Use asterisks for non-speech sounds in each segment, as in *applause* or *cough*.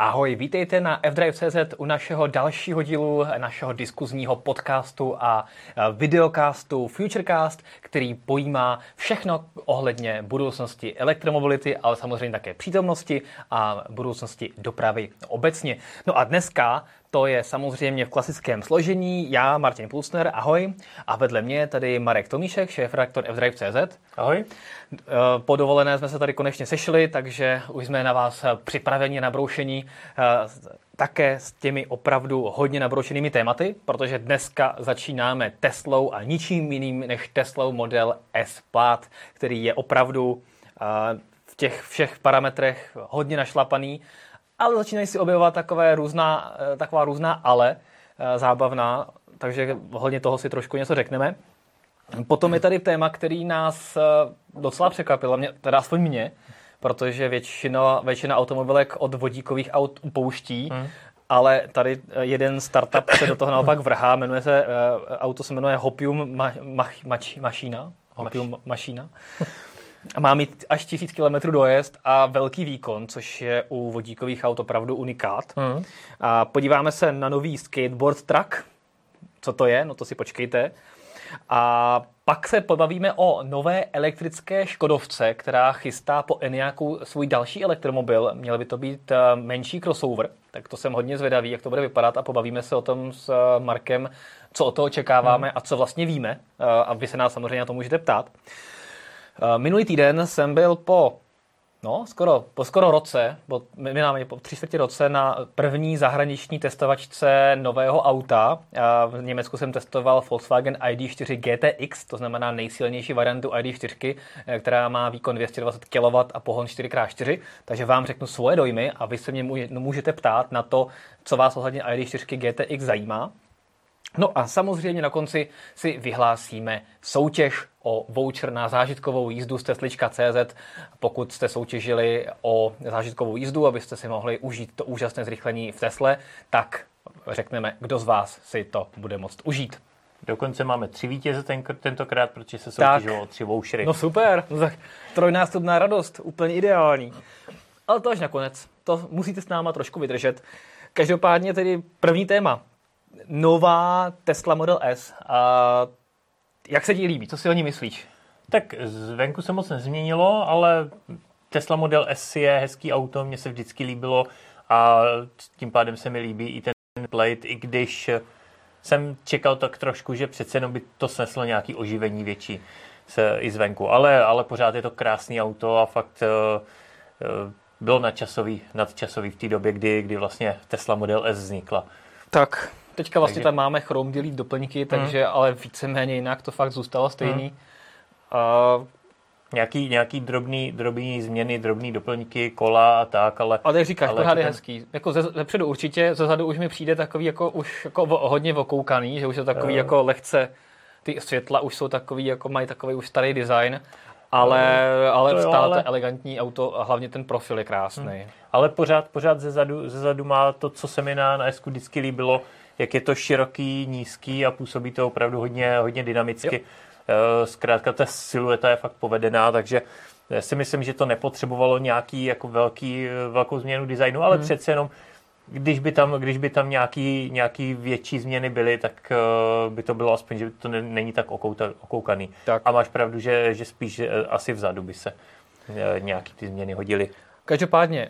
Ahoj, vítejte na fdrive.cz u našeho dalšího dílu našeho diskuzního podcastu a videocastu Futurecast, který pojímá všechno ohledně budoucnosti elektromobility, ale samozřejmě také přítomnosti a budoucnosti dopravy obecně. No a dneska to je samozřejmě v klasickém složení. Já, Martin Pulsner, ahoj. A vedle mě tady Marek Tomíšek, šéf-redaktor fdrive.cz. Ahoj. Eh, po dovolené jsme se tady konečně sešli, takže už jsme na vás připraveni na broušení eh, také s těmi opravdu hodně nabroušenými tématy, protože dneska začínáme Teslou a ničím jiným než Teslou Model S Plaid, který je opravdu eh, v těch všech parametrech hodně našlapaný ale začínají si objevovat takové různá, eh, taková různá ale eh, zábavná, takže hodně toho si trošku něco řekneme. Potom je tady téma, který nás eh, docela překvapil, mě, teda aspoň mě, protože většina, většina automobilek od vodíkových aut upouští, hmm. ale tady jeden startup se do toho naopak vrhá, jmenuje se, auto se jmenuje Hopium ma, ma, ma, Mašina. Hopium Mašina má mít až 1000 km dojezd a velký výkon, což je u vodíkových aut opravdu unikát. Mm. A podíváme se na nový skateboard truck. Co to je? No to si počkejte. A pak se pobavíme o nové elektrické Škodovce, která chystá po Eniaku svůj další elektromobil. Měl by to být eh, menší crossover, tak to jsem hodně zvědavý, jak to bude vypadat a pobavíme se o tom s eh, Markem, co o to očekáváme hmm. a co vlastně víme. Eh, a vy se nás samozřejmě na to můžete ptát. Eh, minulý týden jsem byl po No, skoro, po skoro roce, po, minimálně po tři čtvrtě roce na první zahraniční testovačce nového auta. V Německu jsem testoval Volkswagen ID4 GTX, to znamená nejsilnější variantu ID4, eh, která má výkon 220 kW a pohon 4x4. Takže vám řeknu svoje dojmy a vy se mě můžete ptát na to, co vás ohledně ID4 GTX zajímá. No a samozřejmě na konci si vyhlásíme soutěž o voucher na zážitkovou jízdu z Teslička.cz. Pokud jste soutěžili o zážitkovou jízdu, abyste si mohli užít to úžasné zrychlení v Tesle, tak řekneme, kdo z vás si to bude moct užít. Dokonce máme tři vítěze ten, tentokrát, protože se soutěžilo o tři vouchery. No super, no tak trojnásobná radost, úplně ideální. Ale to až nakonec, to musíte s náma trošku vydržet. Každopádně tedy první téma, nová Tesla Model S. A jak se ti líbí? Co si o ní myslíš? Tak zvenku se moc nezměnilo, ale Tesla Model S je hezký auto, mně se vždycky líbilo a tím pádem se mi líbí i ten plate, i když jsem čekal tak trošku, že přece jenom by to sneslo nějaký oživení větší se, i zvenku. Ale, ale pořád je to krásný auto a fakt uh, uh, bylo nadčasový, nadčasový v té době, kdy, kdy vlastně Tesla Model S vznikla. Tak, Teďka vlastně takže... tam máme Chrome Delete doplňky, hmm. takže hmm. ale víceméně jinak to fakt zůstalo stejný. Hmm. Uh, Nějaký, nějaký drobný, drobný změny, drobný doplňky, kola a tak, ale... Ale jak říkáš, ale pořád je ten... hezký. Jako ze, zepředu určitě, zezadu už mi přijde takový jako už jako hodně okoukaný, že už je takový uh. jako lehce, ty světla už jsou takový, jako mají takový už starý design, ale, uh, ale to stále jo, ale... to elegantní auto a hlavně ten profil je krásný. Hmm. Ale pořád, pořád zezadu, zezadu má to, co se mi na, na Esku vždycky líbilo, jak je to široký, nízký a působí to opravdu hodně, hodně dynamicky. Jo. Eh, zkrátka ta silueta je fakt povedená, takže já si myslím, že to nepotřebovalo nějaký jako velký, velkou změnu designu, ale hmm. přece jenom když by tam, když by tam nějaký, nějaký větší změny byly, tak uh, by to bylo aspoň, že to není tak okouta, okoukaný. Tak. A máš pravdu, že, že spíš asi vzadu by se uh, nějaký ty změny hodily. Každopádně,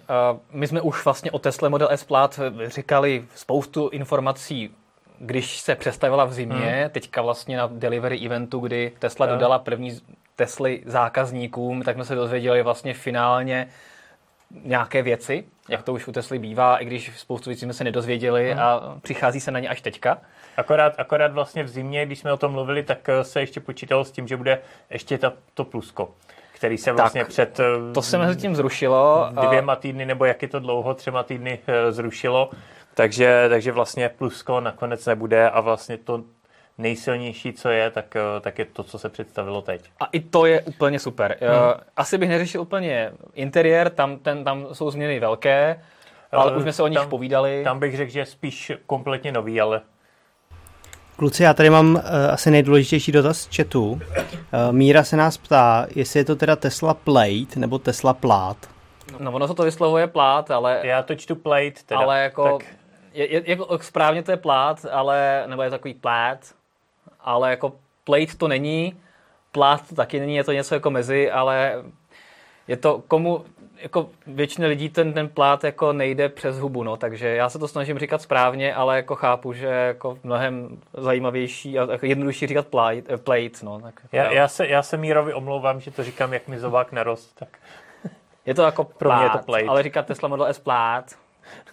my jsme už vlastně o Tesla Model S Plaid říkali spoustu informací, když se představila v zimě, hmm. teďka vlastně na delivery eventu, kdy Tesla hmm. dodala první Tesly zákazníkům, tak jsme se dozvěděli vlastně finálně nějaké věci, jak to už u Tesly bývá, i když spoustu věcí jsme se nedozvěděli hmm. a přichází se na ně až teďka. Akorát, akorát vlastně v zimě, když jsme o tom mluvili, tak se ještě počítalo s tím, že bude ještě ta, to plusko který se vlastně tak, před... To se mezi tím zrušilo. Dvěma týdny, nebo jak je to dlouho, třema týdny eh, zrušilo. Takže, takže vlastně plusko nakonec nebude a vlastně to nejsilnější, co je, tak, eh, tak je to, co se představilo teď. A i to je úplně super. Hmm. Asi bych neřešil úplně interiér, tam, ten, tam jsou změny velké, ale už jsme se o nich tam, povídali. Tam bych řekl, že spíš kompletně nový, ale Kluci, já tady mám uh, asi nejdůležitější dotaz z chatu. Uh, Míra se nás ptá, jestli je to teda Tesla Plate nebo Tesla Plát. No, No ono se to vyslovuje plát, ale... Já to čtu plate, teda. Ale jako... Tak... Je, je, jako správně to je plát, ale, nebo je takový plát, ale jako plate to není, plát to taky není, je to něco jako mezi, ale je to komu, jako většině lidí ten, ten plát jako nejde přes hubu, no, takže já se to snažím říkat správně, ale jako chápu, že jako mnohem zajímavější a jako jednodušší říkat plate, eh, plate no. Tak, já, já, se, já se Mírovi omlouvám, že to říkám, jak mi zobák narost, tak... Je to jako Pro mě je to plát, plate. ale říkat Tesla Model S plát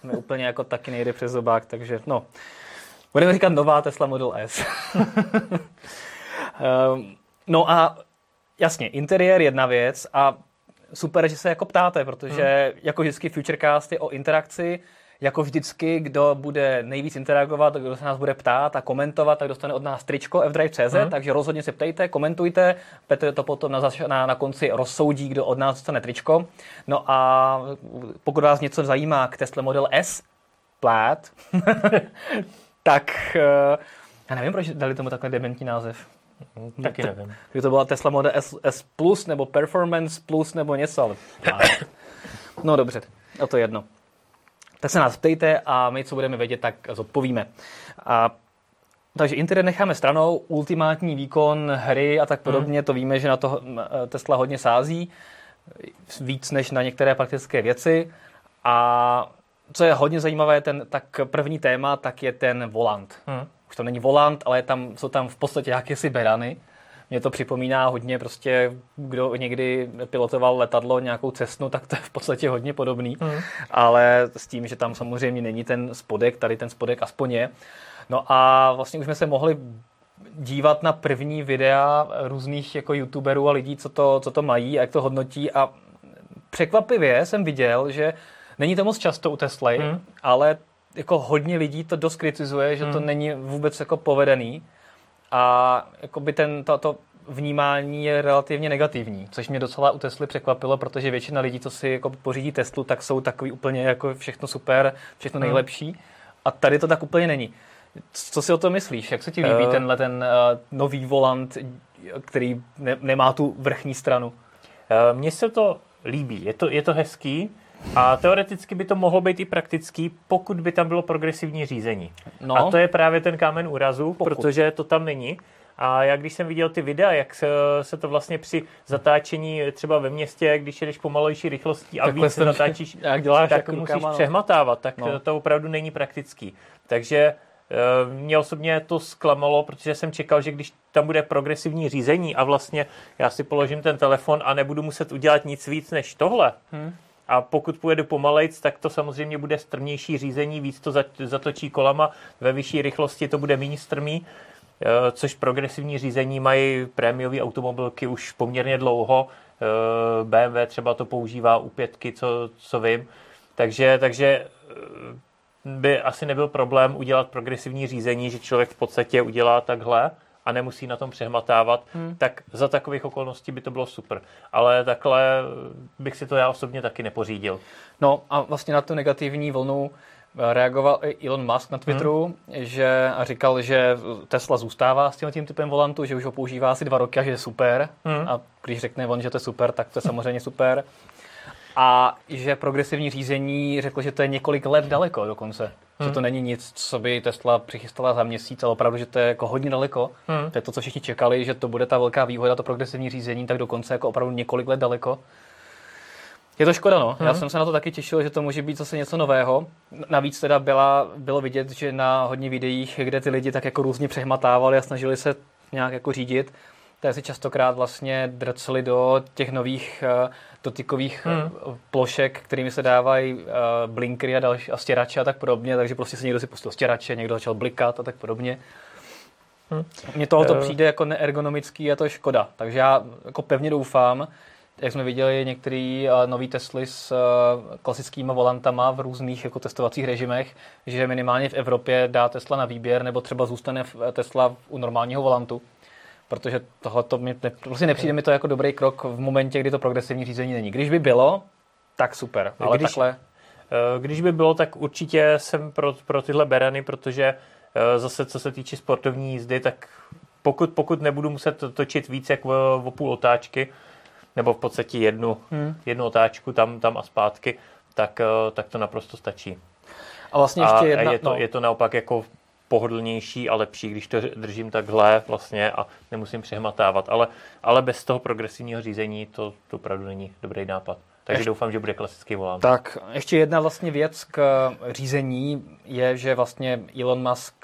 mi úplně jako taky nejde přes zobák, takže no. Budeme říkat nová Tesla Model S. um, *laughs* no a jasně, interiér jedna věc a super, že se jako ptáte, protože hmm. jako vždycky Futurecast je o interakci, jako vždycky, kdo bude nejvíc interagovat, kdo se nás bude ptát a komentovat, tak dostane od nás tričko fdrive.cz, hmm. takže rozhodně se ptejte, komentujte. Petr to potom na, na, na konci rozsoudí, kdo od nás dostane tričko. No a pokud vás něco zajímá k Tesla Model S, plát, *laughs* tak eh, já nevím, proč dali tomu takhle dementní název. Taky nevím. Kdyby to byla Tesla Model S, S Plus nebo Performance Plus nebo něco, ale No dobře, a to je jedno. Tak se nás ptejte a my, co budeme vědět, tak zodpovíme. A, takže interiér necháme stranou, ultimátní výkon hry a tak podobně, to víme, že na to Tesla hodně sází, víc než na některé praktické věci. A co je hodně zajímavé, ten tak první téma, tak je ten volant. Hmm už to není volant, ale tam, jsou tam v podstatě jakési berany. Mně to připomíná hodně prostě, kdo někdy pilotoval letadlo, nějakou cestnu, tak to je v podstatě hodně podobný. Mm. Ale s tím, že tam samozřejmě není ten spodek, tady ten spodek aspoň je. No a vlastně už jsme se mohli dívat na první videa různých jako youtuberů a lidí, co to, co to mají a jak to hodnotí a překvapivě jsem viděl, že není to moc často u Tesly, mm. ale jako hodně lidí to dost kritizuje, že hmm. to není vůbec jako povedený a by ten, to, to vnímání je relativně negativní, což mě docela u Tesly překvapilo, protože většina lidí, co si jako pořídí Teslu, tak jsou takový úplně jako všechno super, všechno hmm. nejlepší a tady to tak úplně není. Co si o to myslíš? Jak se ti líbí uh, tenhle ten uh, nový volant, který ne, nemá tu vrchní stranu? Uh, Mně se to líbí, je to, je to hezký, a teoreticky by to mohlo být i praktický, pokud by tam bylo progresivní řízení. No. A to je právě ten kámen úrazu, pokud. protože to tam není. A já když jsem viděl ty videa, jak se, se to vlastně při zatáčení třeba ve městě, když jedeš pomalejší rychlostí a Takhle víc se zatáčíš, *laughs* jak děláš tak jako musíš rukama, přehmatávat, tak no. to opravdu není praktický. Takže eh, mě osobně to zklamalo, protože jsem čekal, že když tam bude progresivní řízení a vlastně já si položím ten telefon a nebudu muset udělat nic víc než tohle, hmm a pokud pojedu pomalejc, tak to samozřejmě bude strmější řízení, víc to zatočí kolama, ve vyšší rychlosti to bude méně strmý, eh, což progresivní řízení mají prémiové automobilky už poměrně dlouho. Eh, BMW třeba to používá u pětky, co, co vím. Takže, takže eh, by asi nebyl problém udělat progresivní řízení, že člověk v podstatě udělá takhle a nemusí na tom přehmatávat, hmm. tak za takových okolností by to bylo super. Ale takhle bych si to já osobně taky nepořídil. No a vlastně na tu negativní vlnu eh, reagoval i Elon Musk na Twitteru hmm. že, a říkal, že Tesla zůstává s tím, tím typem volantu, že už ho používá asi dva roky a že je super. Hmm. A když řekne on, že to je super, tak to je samozřejmě super. A že progresivní řízení řekl, že to je několik let daleko dokonce. Hmm. Že to není nic, co by Tesla přichystala za měsíc, ale opravdu, že to je jako hodně daleko. Hmm. To je to, co všichni čekali, že to bude ta velká výhoda, to progresivní řízení, tak dokonce jako opravdu několik let daleko. Je to škoda, no. Hmm. Já jsem se na to taky těšil, že to může být zase něco nového. Navíc teda byla, bylo vidět, že na hodně videích, kde ty lidi tak jako různě přehmatávali a snažili se nějak jako řídit, tak si častokrát vlastně drceli do těch nových uh, dotykových hmm. Eh, plošek, kterými se dávají uh, blinkery a, další, a stěrače a tak podobně, takže prostě si někdo si pustil stěrače, někdo začal blikat a tak podobně. Hmm. Mně tohoto uh. přijde jako neergonomický a to je škoda. Takže já jako pevně doufám, jak jsme viděli některý uh, nový Tesly s uh, klasickými volantama v různých jako testovacích režimech, že minimálně v Evropě dá Tesla na výběr, nebo třeba zůstane Tesla u normálního volantu protože tohle to mi ne, prostě nepřijde mi to jako dobrý krok v momentě, kdy to progresivní řízení není. Když by bylo, tak super, ale když, takhle... Eh, když by bylo, tak určitě jsem pro, pro tyhle berany, protože eh, zase co se týče sportovní jízdy, tak pokud, pokud nebudu muset točit víc jak o, o půl otáčky, nebo v podstatě jednu, hmm. jednu otáčku tam, tam a zpátky, tak, eh, tak to naprosto stačí. A vlastně ještě a jedna... je, to, no. je to naopak jako pohodlnější a lepší, když to držím takhle vlastně a nemusím přehmatávat. Ale, ale bez toho progresivního řízení to, to opravdu není dobrý nápad. Takže ještě, doufám, že bude klasický volant. Tak, ještě jedna vlastně věc k řízení je, že vlastně Elon Musk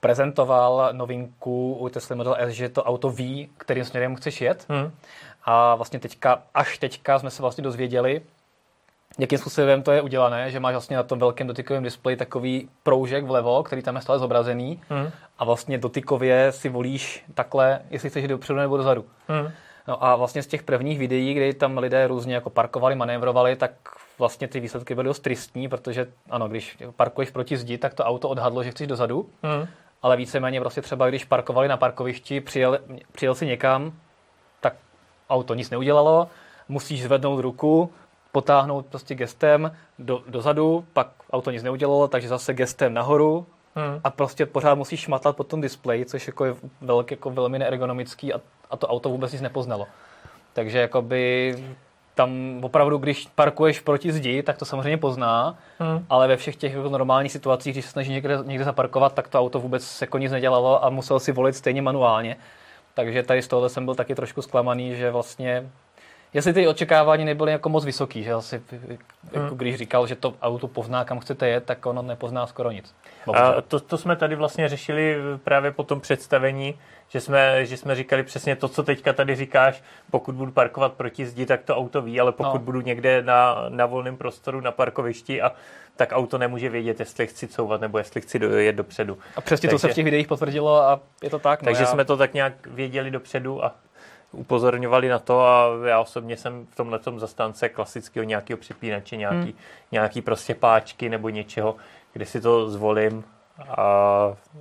prezentoval novinku u Tesla Model S, že to auto ví, kterým směrem chceš jet. Hmm. A vlastně teďka, až teďka jsme se vlastně dozvěděli, jakým způsobem to je udělané, že máš vlastně na tom velkém dotykovém displeji takový proužek vlevo, který tam je stále zobrazený hmm. a vlastně dotykově si volíš takhle, jestli chceš jít dopředu nebo dozadu. Hmm. No a vlastně z těch prvních videí, kdy tam lidé různě jako parkovali, manévrovali, tak vlastně ty výsledky byly dost tristní, protože ano, když parkuješ proti zdi, tak to auto odhadlo, že chceš dozadu, hmm. ale víceméně prostě třeba když parkovali na parkovišti, přijel, přijel si někam, tak auto nic neudělalo, musíš zvednout ruku, potáhnout prostě gestem do, dozadu, pak auto nic neudělalo, takže zase gestem nahoru hmm. a prostě pořád musíš šmatlat po tom displeji, což jako je velk, jako velmi neergonomický a, a to auto vůbec nic nepoznalo. Takže jakoby tam opravdu, když parkuješ proti zdi, tak to samozřejmě pozná, hmm. ale ve všech těch jako normálních situacích, když se snaží někde, někde zaparkovat, tak to auto vůbec jako nic nedělalo a musel si volit stejně manuálně. Takže tady z tohohle jsem byl taky trošku zklamaný, že vlastně jestli ty očekávání nebyly jako moc vysoký, že asi, jako hmm. když říkal, že to auto pozná, kam chcete jet, tak ono nepozná skoro nic. A to, to jsme tady vlastně řešili právě po tom představení, že jsme, že jsme říkali přesně to, co teďka tady říkáš, pokud budu parkovat proti zdi, tak to auto ví, ale pokud no. budu někde na, na volném prostoru na parkovišti a tak auto nemůže vědět, jestli chci couvat nebo jestli chci jet dopředu. A přesně takže, to se v těch videích potvrdilo a je to tak. No takže já... jsme to tak nějak věděli dopředu a upozorňovali na to a já osobně jsem v tomhle zastánce klasického nějakého připínače, nějaký, hmm. nějaký prostě páčky nebo něčeho, kde si to zvolím a,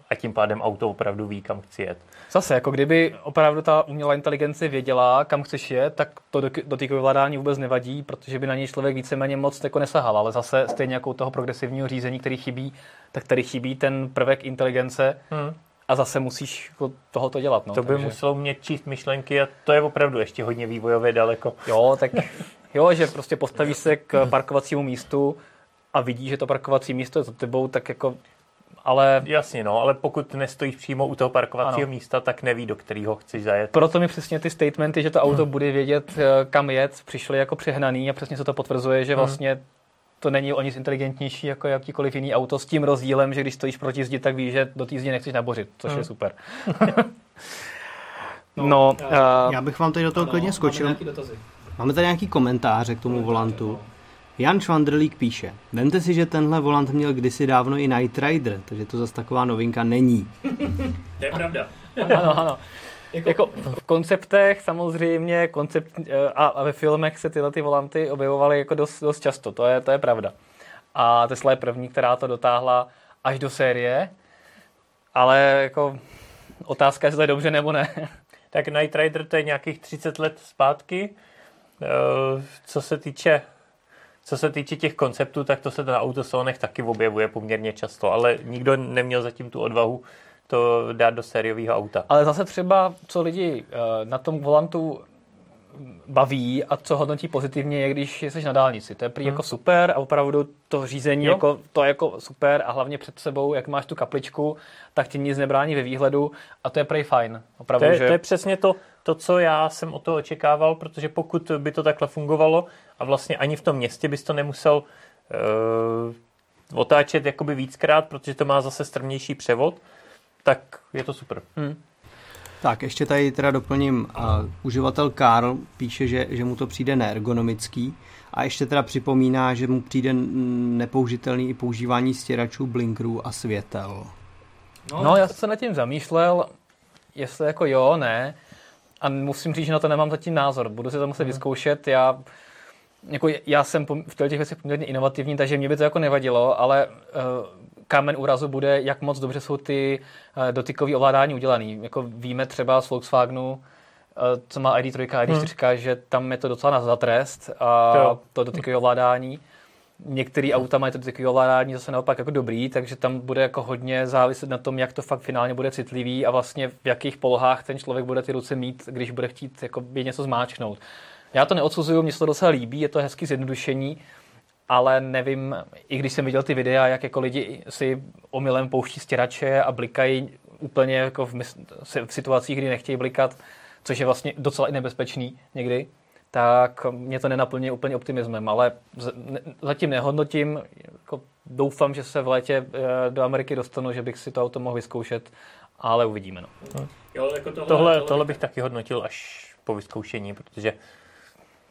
a tím pádem auto opravdu ví, kam chci jet. Zase, jako kdyby opravdu ta umělá inteligence věděla, kam chceš jet, tak to dotykové ovládání vůbec nevadí, protože by na něj člověk víceméně moc jako nesahal, ale zase stejně jako u toho progresivního řízení, který chybí, tak tady chybí ten prvek inteligence, hmm a zase musíš jako tohoto dělat. No, to by takže... muselo umět číst myšlenky a to je opravdu ještě hodně vývojové daleko. Jo, tak jo, že prostě postavíš se k parkovacímu místu a vidíš, že to parkovací místo je za tebou, tak jako ale... Jasně, no, ale pokud nestojíš přímo u toho parkovacího ano. místa, tak neví, do kterého chceš zajet. Proto mi přesně ty statementy, že to auto hmm. bude vědět, eh, kam jet, přišly jako přehnaný a přesně se to potvrzuje, že hmm. vlastně to není o nic inteligentnější jako jakýkoliv jiný auto s tím rozdílem, že když stojíš proti zdi, tak víš, že do té zdi nechceš nabořit, což hmm. je super. *laughs* no, no uh, já bych vám tady do toho klidně skočil. Máme, máme tady nějaký komentáře k tomu volantu. Jan Švandrlík píše, vemte si, že tenhle volant měl kdysi dávno i Night Rider, takže to zase taková novinka není. *laughs* to je pravda. ano, ano. Jako, jako v konceptech samozřejmě koncept, eh, a, a ve filmech se tyhle ty volanty objevovaly jako dost, dost často, to je, to je pravda. A Tesla je první, která to dotáhla až do série, ale jako otázka, jestli to je dobře nebo ne. *laughs* Tak Night Rider to je nějakých 30 let zpátky. Eh, co se týče co se týče těch konceptů, tak to se na autosonech taky objevuje poměrně často, ale nikdo neměl zatím tu odvahu to dát do sériového auta. Ale zase třeba, co lidi uh, na tom volantu baví a co hodnotí pozitivně je, když jsi na dálnici. To je prý hmm. jako super a opravdu to řízení jako, to je jako super a hlavně před sebou, jak máš tu kapličku, tak ti nic nebrání ve výhledu a to je prej fajn. Opravdu, to, je, že... to je přesně to, to, co já jsem o to očekával, protože pokud by to takhle fungovalo a vlastně ani v tom městě bys to nemusel uh, otáčet jakoby víckrát, protože to má zase strmější převod, tak je to super. Hmm. Tak, ještě tady teda doplním. Uh, uživatel Karl píše, že, že mu to přijde neergonomický a ještě teda připomíná, že mu přijde nepoužitelný i používání stěračů, blinkerů a světel. No, no já jsem se nad tím zamýšlel, jestli jako jo, ne. A musím říct, že na to nemám zatím názor. Budu si to muset hmm. vyzkoušet. Já, jako já jsem v těch věcech poměrně inovativní, takže mě by to jako nevadilo, ale uh, kámen úrazu bude, jak moc dobře jsou ty uh, dotykové ovládání udělané. Jako víme třeba z Volkswagenu, uh, co má ID3 a ID4, hmm. že tam je to docela na zatrest a jo. to dotykové ovládání. Některé auta mají to dotykové ovládání zase naopak jako dobrý, takže tam bude jako hodně záviset na tom, jak to fakt finálně bude citlivý a vlastně v jakých polohách ten člověk bude ty ruce mít, když bude chtít jako něco zmáčknout. Já to neodsuzuju, mně se to docela líbí, je to hezký zjednodušení, ale nevím, i když jsem viděl ty videa, jak jako lidi si omylem pouští stěrače a blikají úplně jako v, v situacích, kdy nechtějí blikat, což je vlastně docela i nebezpečný někdy, tak mě to nenaplňuje úplně optimismem, ale zatím nehodnotím, jako doufám, že se v létě eh, do Ameriky dostanu, že bych si to auto mohl vyzkoušet, ale uvidíme. No. Jo, jako tohle, tohle, tohle bych taky hodnotil až po vyzkoušení, protože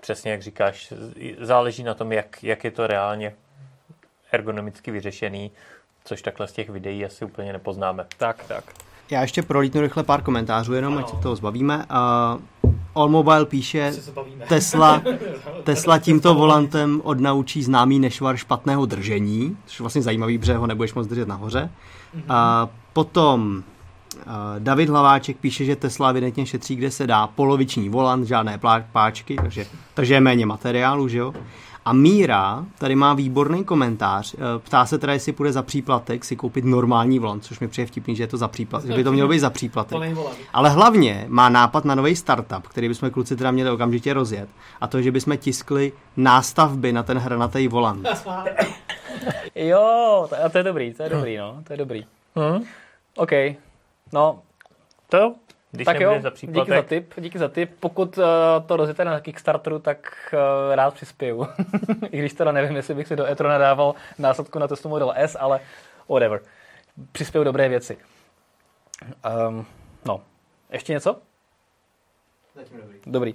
přesně jak říkáš, záleží na tom, jak, jak je to reálně ergonomicky vyřešený, což takhle z těch videí asi úplně nepoznáme. Tak, tak. Já ještě prolítnu rychle pár komentářů, jenom ano. ať se toho zbavíme. Uh, All Mobile píše, Tesla, *laughs* Tesla tímto volantem odnaučí známý nešvar špatného držení, což je vlastně zajímavý, protože ho nebudeš moc držet nahoře. Mm-hmm. A potom David Hlaváček píše, že Tesla evidentně šetří, kde se dá, poloviční volant, žádné páčky, takže, takže je méně materiálu, že jo? A Míra tady má výborný komentář. Eh, ptá se teda, jestli půjde za příplatek si koupit normální volant, což mi přijde vtipný, že je to za příplatek, že by to mělo být za příplatek. Ale hlavně má nápad na nový startup, který bychom kluci teda měli okamžitě rozjet. A to, že bychom tiskli nástavby na ten hranatý volant. *laughs* jo, to, to je dobrý, to je dobrý, no, to je dobrý. Hmm? OK, no. To když tak jo, za díky za tip, díky za tip. Pokud uh, to rozjete na Kickstarteru, tak uh, rád přispěju. *laughs* I když teda nevím, jestli bych si do Etro nadával následku na testu Model S, ale whatever. Přispěju dobré věci. Um, no, ještě něco? Zatím dobrý. Dobrý.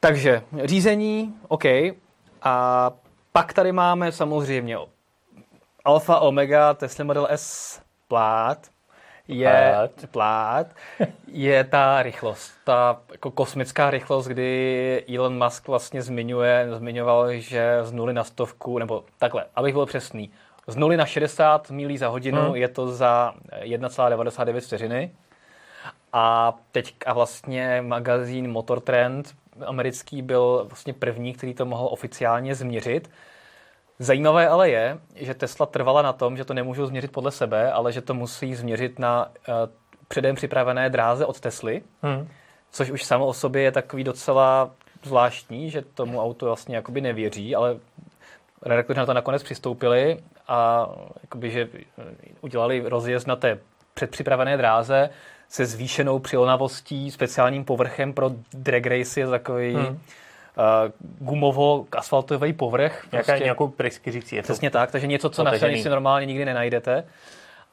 Takže řízení, OK. A pak tady máme samozřejmě Alfa Omega Tesla Model S Plát, je plát. plát, je ta rychlost, ta jako kosmická rychlost, kdy Elon Musk vlastně zmiňuje, zmiňoval, že z nuly na stovku, nebo takhle, abych byl přesný, z nuly na 60 milí za hodinu hmm. je to za 1,99 vteřiny. A teď a vlastně magazín Motor Trend americký byl vlastně první, který to mohl oficiálně změřit. Zajímavé ale je, že Tesla trvala na tom, že to nemůžou změřit podle sebe, ale že to musí změřit na uh, předem připravené dráze od Tesly, hmm. což už samo o sobě je takový docela zvláštní, že tomu auto vlastně jakoby nevěří, ale redaktoři na to nakonec přistoupili a jakoby, že udělali rozjezd na té předpřipravené dráze se zvýšenou přilnavostí, speciálním povrchem pro drag race, takový hmm uh, gumovo-asfaltový povrch. Jaká prostě, nějakou pryskyřící je to. Přesně tak, takže něco, co na silnici normálně nikdy nenajdete.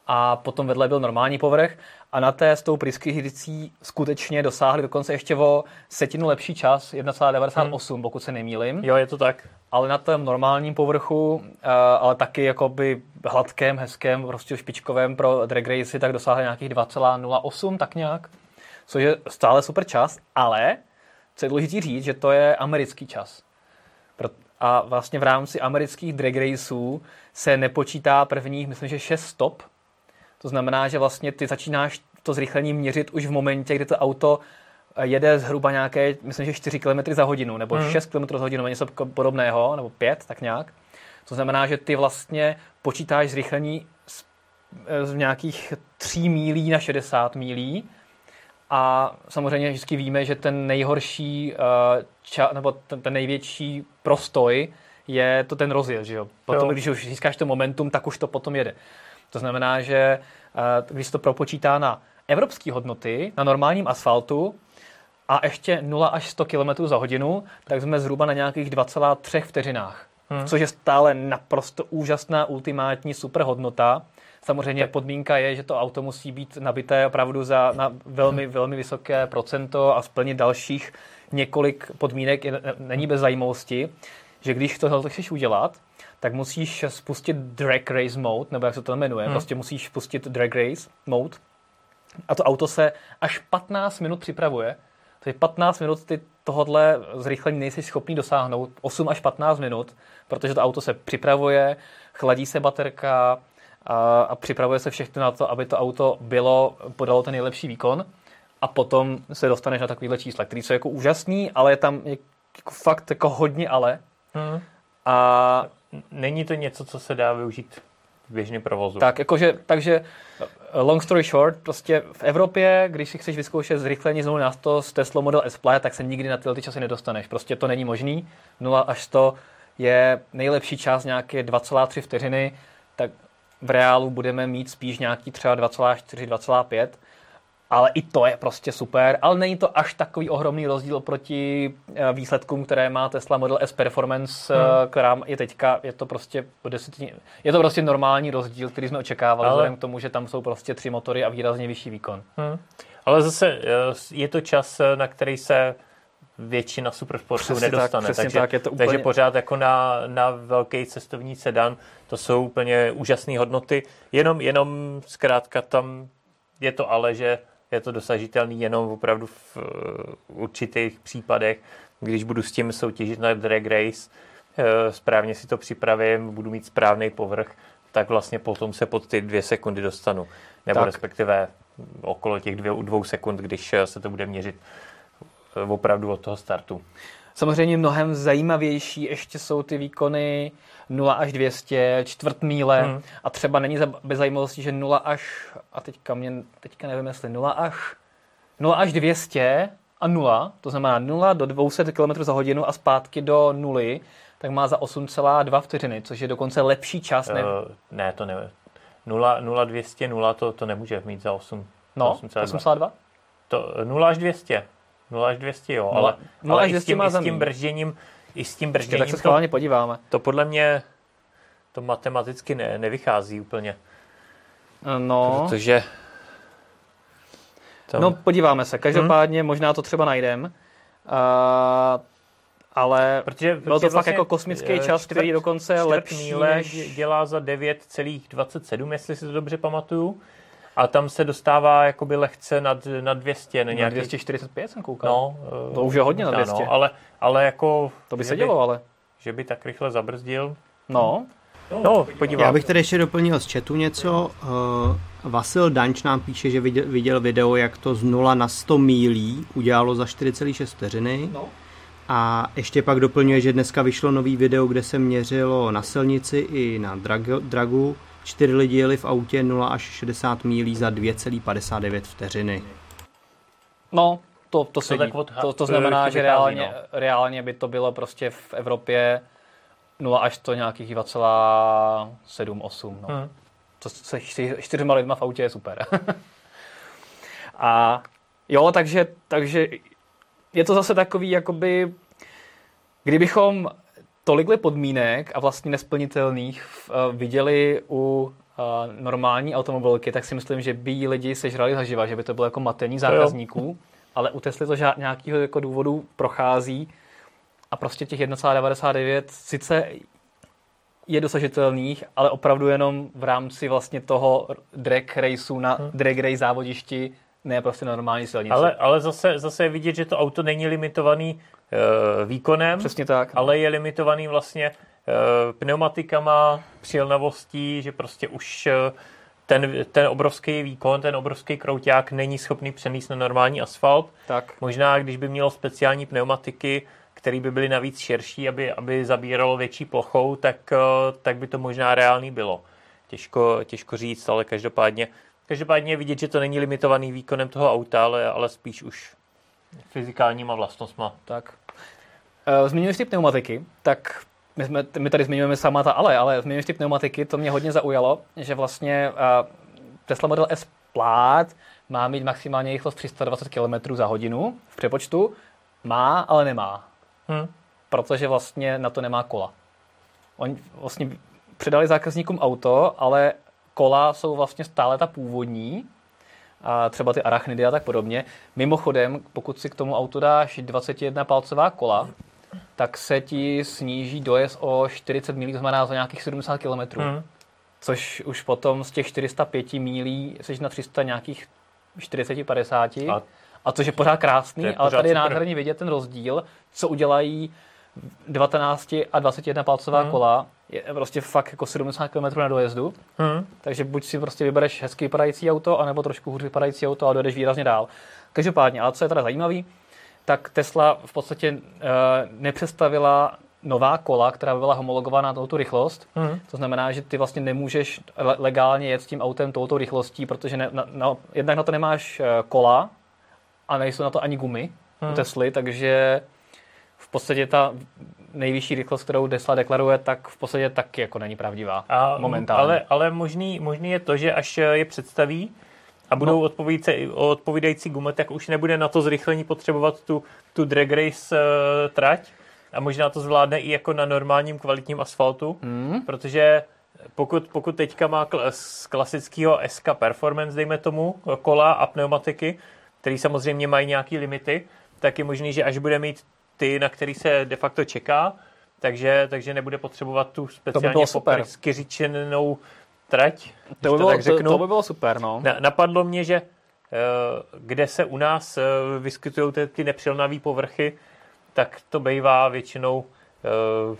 A potom vedle byl normální povrch a na té s tou pryskyřící skutečně dosáhli dokonce ještě o setinu lepší čas, 1,98, hmm. pokud se nemýlim. Jo, je to tak. Ale na tom normálním povrchu, uh, ale taky jakoby hladkém, hezkém, prostě špičkovém pro drag race, tak dosáhli nějakých 2,08, tak nějak. Což je stále super čas, ale co je důležité říct, že to je americký čas. A vlastně v rámci amerických drag raceů se nepočítá prvních, myslím, že 6 stop. To znamená, že vlastně ty začínáš to zrychlení měřit už v momentě, kdy to auto eh, jede zhruba nějaké, myslím, že 4 km za hodinu, nebo mm. 6 km za hodinu, něco podobného, nebo 5, tak nějak. To znamená, že ty vlastně počítáš zrychlení z, eh, z nějakých 3 mílí na 60 mílí a samozřejmě vždycky víme, že ten nejhorší, uh, ča, nebo ten, ten největší prostoj je to ten rozjezd, že jo? Potom, jo. když už získáš to momentum, tak už to potom jede. To znamená, že uh, když se to propočítá na evropské hodnoty, na normálním asfaltu, a ještě 0 až 100 km za hodinu, tak jsme zhruba na nějakých 2,3 vteřinách. Hmm. Což je stále naprosto úžasná, ultimátní super Samozřejmě podmínka je, že to auto musí být nabité opravdu za na velmi, velmi vysoké procento a splnit dalších několik podmínek. Není bez zajímavosti, že když to chceš udělat, tak musíš spustit drag race mode, nebo jak se to jmenuje, hmm. prostě musíš spustit drag race mode a to auto se až 15 minut připravuje. Takže 15 minut ty tohodle zrychlení nejsi schopný dosáhnout, 8 až 15 minut, protože to auto se připravuje, chladí se baterka, a, a připravuje se všechno na to, aby to auto bylo, podalo ten nejlepší výkon a potom se dostaneš na takovýhle čísla, který jsou jako úžasný, ale je tam jako fakt jako hodně ale. Hmm. A není to něco, co se dá využít v běžném provozu. Tak, jakože, takže long story short, prostě v Evropě, když si chceš vyzkoušet zrychlení z 0 na 100 s Tesla Model S Plaid, tak se nikdy na tyhle ty časy nedostaneš. Prostě to není možný. 0 až 100 je nejlepší čas nějaké 2,3 vteřiny, tak v reálu budeme mít spíš nějaký třeba 2,4, 2,5 ale i to je prostě super, ale není to až takový ohromný rozdíl proti eh, výsledkům, které má Tesla Model S Performance, eh, hmm. která je teďka, je to prostě desetini, je to prostě normální rozdíl, který jsme očekávali, ale... vzhledem k tomu, že tam jsou prostě tři motory a výrazně vyšší výkon. Hmm. Ale zase eh, je to čas, na který se většina supersportů nedostane. Tak, takže, tak, je to úplně... takže pořád jako na, na velký cestovní sedan to jsou úplně úžasné hodnoty. Jenom, jenom zkrátka tam je to ale, že je to dosažitelný jenom opravdu v uh, určitých případech, když budu s tím soutěžit na drag race, uh, správně si to připravím, budu mít správný povrch, tak vlastně potom se pod ty dvě sekundy dostanu. Nebo tak. respektive okolo těch dvě, dvou sekund, když eh, se to bude měřit opravdu od toho startu. Samozřejmě mnohem zajímavější ještě jsou ty výkony 0 až 200, čtvrt míle hmm. a třeba není bez zajímavosti, že 0 až, a teďka, mě, teďka nevím jestli 0 až, 0 až 200 a 0, to znamená 0 do 200 km za hodinu a zpátky do 0, tak má za 8,2 vteřiny, což je dokonce lepší čas. Ne, uh, ne to ne. 0, 0 200, 0 to, to nemůže mít za 8. No, 8,2? To 0 až 200. 0 až 200, jo, 0, ale, 0 ale až 200 i, s tím, má i s tím bržděním i s tím bržděním. tak se schválně podíváme. To podle mě to matematicky ne, nevychází úplně. No. Protože... Tam... No, podíváme se. Každopádně hmm? možná to třeba najdem. Uh, ale protože, byl to vlastně fakt jako kosmický eh, čas, čtvrt, který dokonce je lepší míle než... dělá za 9,27, jestli si to dobře pamatuju. A tam se dostává jakoby lehce nad, nad 200. Na nějaký... 245 jsem koukal. No, to už je hodně na 200. No, ale, ale jako... To by se dělo, ale... Že by tak rychle zabrzdil. No. No, podívám. Já bych tady ještě doplnil z chatu něco. Uh, Vasil Danč nám píše, že viděl, viděl video, jak to z 0 na 100 mílí udělalo za 4,6 vteřiny. No. A ještě pak doplňuje, že dneska vyšlo nový video, kde se měřilo na silnici i na dragu, dragu Čtyři lidi jeli v autě 0 až 60 mílí za 2,59 vteřiny. No, to, to, to, tak to, to znamená, že reálně, no. reálně by to bylo prostě v Evropě 0 až to nějakých 2,7-8. No. Hmm. To se čtyřma lidma v autě je super. *laughs* A jo, takže, takže je to zase takový, jakoby, kdybychom tolikle podmínek a vlastně nesplnitelných uh, viděli u uh, normální automobilky, tak si myslím, že by jí lidi sežrali zaživa, že by to bylo jako matení zákazníků, ale u Tesly to žád, nějakého jako důvodu prochází a prostě těch 1,99 sice je dosažitelných, ale opravdu jenom v rámci vlastně toho drag raceu na hmm. drag race závodišti, ne prostě normální silnici. Ale, ale zase, zase je vidět, že to auto není limitovaný Eh, výkonem, Přesně tak. ale je limitovaný vlastně eh, pneumatikama, přilnavostí, že prostě už eh, ten, ten obrovský výkon, ten obrovský krouták není schopný přenést na normální asfalt. Tak. Možná, když by mělo speciální pneumatiky, které by byly navíc širší, aby, aby zabíralo větší plochou, tak, tak by to možná reálný bylo. Těžko, těžko říct, ale každopádně, každopádně je vidět, že to není limitovaný výkonem toho auta, ale, ale spíš už fyzikálníma vlastnostma. Tak. Uh, Zmiňuješ ty pneumatiky, tak my, jsme, my tady zmiňujeme sama ta ale, ale zmiňuješ ty pneumatiky, to mě hodně zaujalo, že vlastně uh, Tesla Model S Plaid má mít maximálně rychlost 320 km za hodinu v přepočtu. Má, ale nemá. Hmm. Protože vlastně na to nemá kola. Oni vlastně předali zákazníkům auto, ale kola jsou vlastně stále ta původní, a třeba ty arachnidy a tak podobně. Mimochodem, pokud si k tomu autu dáš 21 palcová kola, tak se ti sníží dojezd o 40 mílí, to znamená za nějakých 70 km. Mm. Což už potom z těch 405 mílí jsi na 300 nějakých 40-50. A, a což je pořád krásný, je ale tady je nádherně vidět ten rozdíl, co udělají 19 a 21 palcová mm. kola je prostě fakt jako 70 km na dojezdu. Hmm. Takže buď si prostě vybereš hezky vypadající auto, anebo trošku hůř vypadající auto a dojedeš výrazně dál. Každopádně, ale co je teda zajímavé, tak Tesla v podstatě uh, nepředstavila nová kola, která by byla homologovaná tu rychlost. Mm. To znamená, že ty vlastně nemůžeš legálně jet s tím autem touto rychlostí, protože ne, na, na, jednak na to nemáš eh, kola a nejsou na to ani gumy mm. u hmm. Tesly, takže v podstatě ta nejvyšší rychlost, kterou Tesla deklaruje, tak v podstatě taky jako není pravdivá a, momentálně. Ale, ale možný, možný je to, že až je představí a budou no. odpovídající gumy, tak už nebude na to zrychlení potřebovat tu, tu drag race uh, trať a možná to zvládne i jako na normálním kvalitním asfaltu, mm. protože pokud, pokud teďka má z klasického SK Performance, dejme tomu, kola a pneumatiky, které samozřejmě mají nějaké limity, tak je možný, že až bude mít ty, na který se de facto čeká, takže, takže nebude potřebovat tu speciálně to by poprskyřičenou trať. To by, bylo, tak řeknu. To, to by bylo super, no. Na, napadlo mě, že eh, kde se u nás eh, vyskytují ty, ty nepřilnavé povrchy, tak to bývá většinou uh,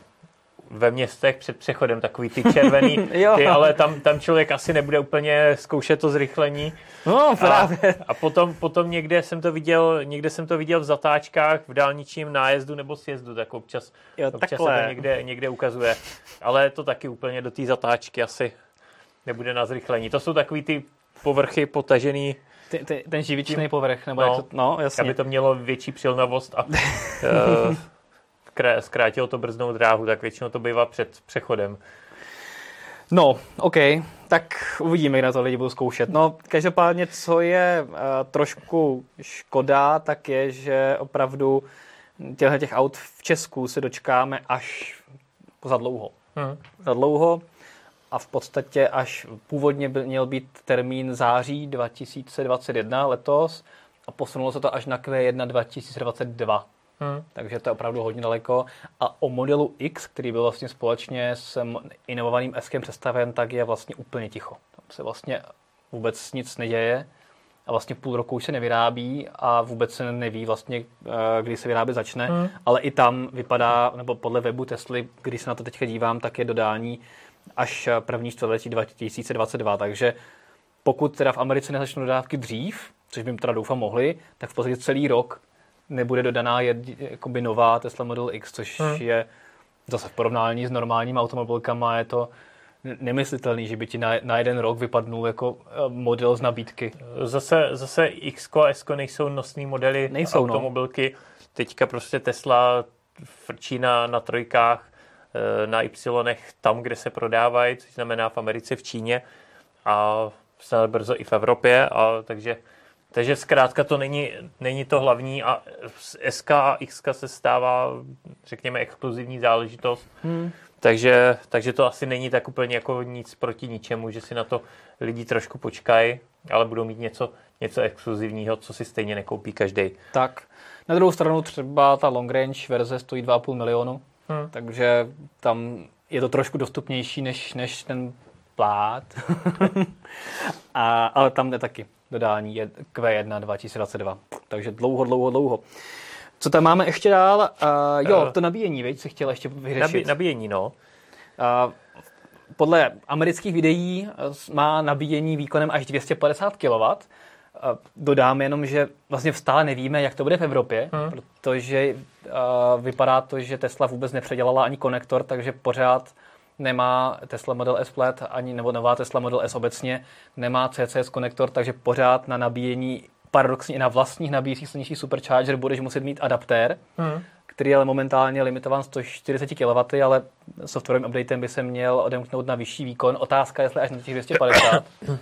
ve městech před přechodem, takový ty červený, *laughs* ty, ale tam, tam člověk asi nebude úplně zkoušet to zrychlení. No, právě. A, a potom, potom někde jsem to viděl, někde jsem to viděl v zatáčkách, v dálničním nájezdu nebo sjezdu, tak občas, jo, občas se to někde, někde ukazuje. Ale to taky úplně do té zatáčky asi nebude na zrychlení. To jsou takový ty povrchy potažený ty, ty, ten živičný povrch, nebo no, jak to, no, jasně. Aby to mělo větší přilnavost a uh, *laughs* zkrátilo to brznou dráhu, tak většinou to bývá před přechodem. No, OK, tak uvidíme, jak na to lidi budou zkoušet. No, každopádně, co je uh, trošku škoda, tak je, že opravdu těchto těch aut v Česku se dočkáme až za dlouho. Hmm. Za dlouho a v podstatě až původně byl, měl být termín září 2021 letos a posunulo se to až na Q1 2022. Hmm. Takže to je opravdu hodně daleko. A o modelu X, který byl vlastně společně s inovovaným Skem představen, tak je vlastně úplně ticho. Tam se vlastně vůbec nic neděje a vlastně půl roku už se nevyrábí a vůbec se neví vlastně, eh, kdy se vyrábět začne, hmm. ale i tam vypadá, nebo podle webu Tesly, když se na to teďka dívám, tak je dodání až první čtvrtletí 2022, takže pokud teda v Americe nezačnou dodávky dřív, což by teda doufám mohli, tak v podstatě celý rok nebude dodaná jed, jakoby nová Tesla Model X, což hmm. je zase v porovnání s normálními automobilkama je to nemyslitelný, že by ti na, na jeden rok vypadnul jako eh, model z nabídky. Zase, zase X a S nejsou nosné modely nejsou, no. automobilky. No. Teďka prostě Tesla frčí na, na trojkách Eh, na Y tam, kde se prodávají, což znamená v Americe, v Číně a snad brzo i v Evropě, a takže takže zkrátka to není, není to hlavní a SK a X se stává, řekněme, exkluzivní záležitost. Hmm. Takže, takže to asi není tak úplně jako nic proti ničemu, že si na to lidi trošku počkají, ale budou mít něco, něco exkluzivního, co si stejně nekoupí každý. Tak. Na druhou stranu třeba ta long range verze stojí 2,5 milionu, Hmm. Takže tam je to trošku dostupnější než, než ten plát. *laughs* A, ale tam je taky dodání je Q1 2022. Takže dlouho, dlouho, dlouho. Co tam máme ještě dál? Uh, jo, uh, to nabíjení, veď, se chtěl ještě vyřešit. nabíjení, no. Uh, podle amerických videí má nabíjení výkonem až 250 kW Dodám jenom, že vlastně stále nevíme, jak to bude v Evropě, hmm. protože uh, vypadá to, že Tesla vůbec nepředělala ani konektor, takže pořád nemá Tesla Model S Flat, ani, nebo nová Tesla Model S obecně, nemá CCS konektor, takže pořád na nabíjení, paradoxně i na vlastních nabíjecích silnějších supercharger budeš muset mít adaptér, hmm. který je ale momentálně limitován 140 kW, ale softwarovým updatem by se měl odemknout na vyšší výkon. Otázka, jestli až na těch 250. *coughs*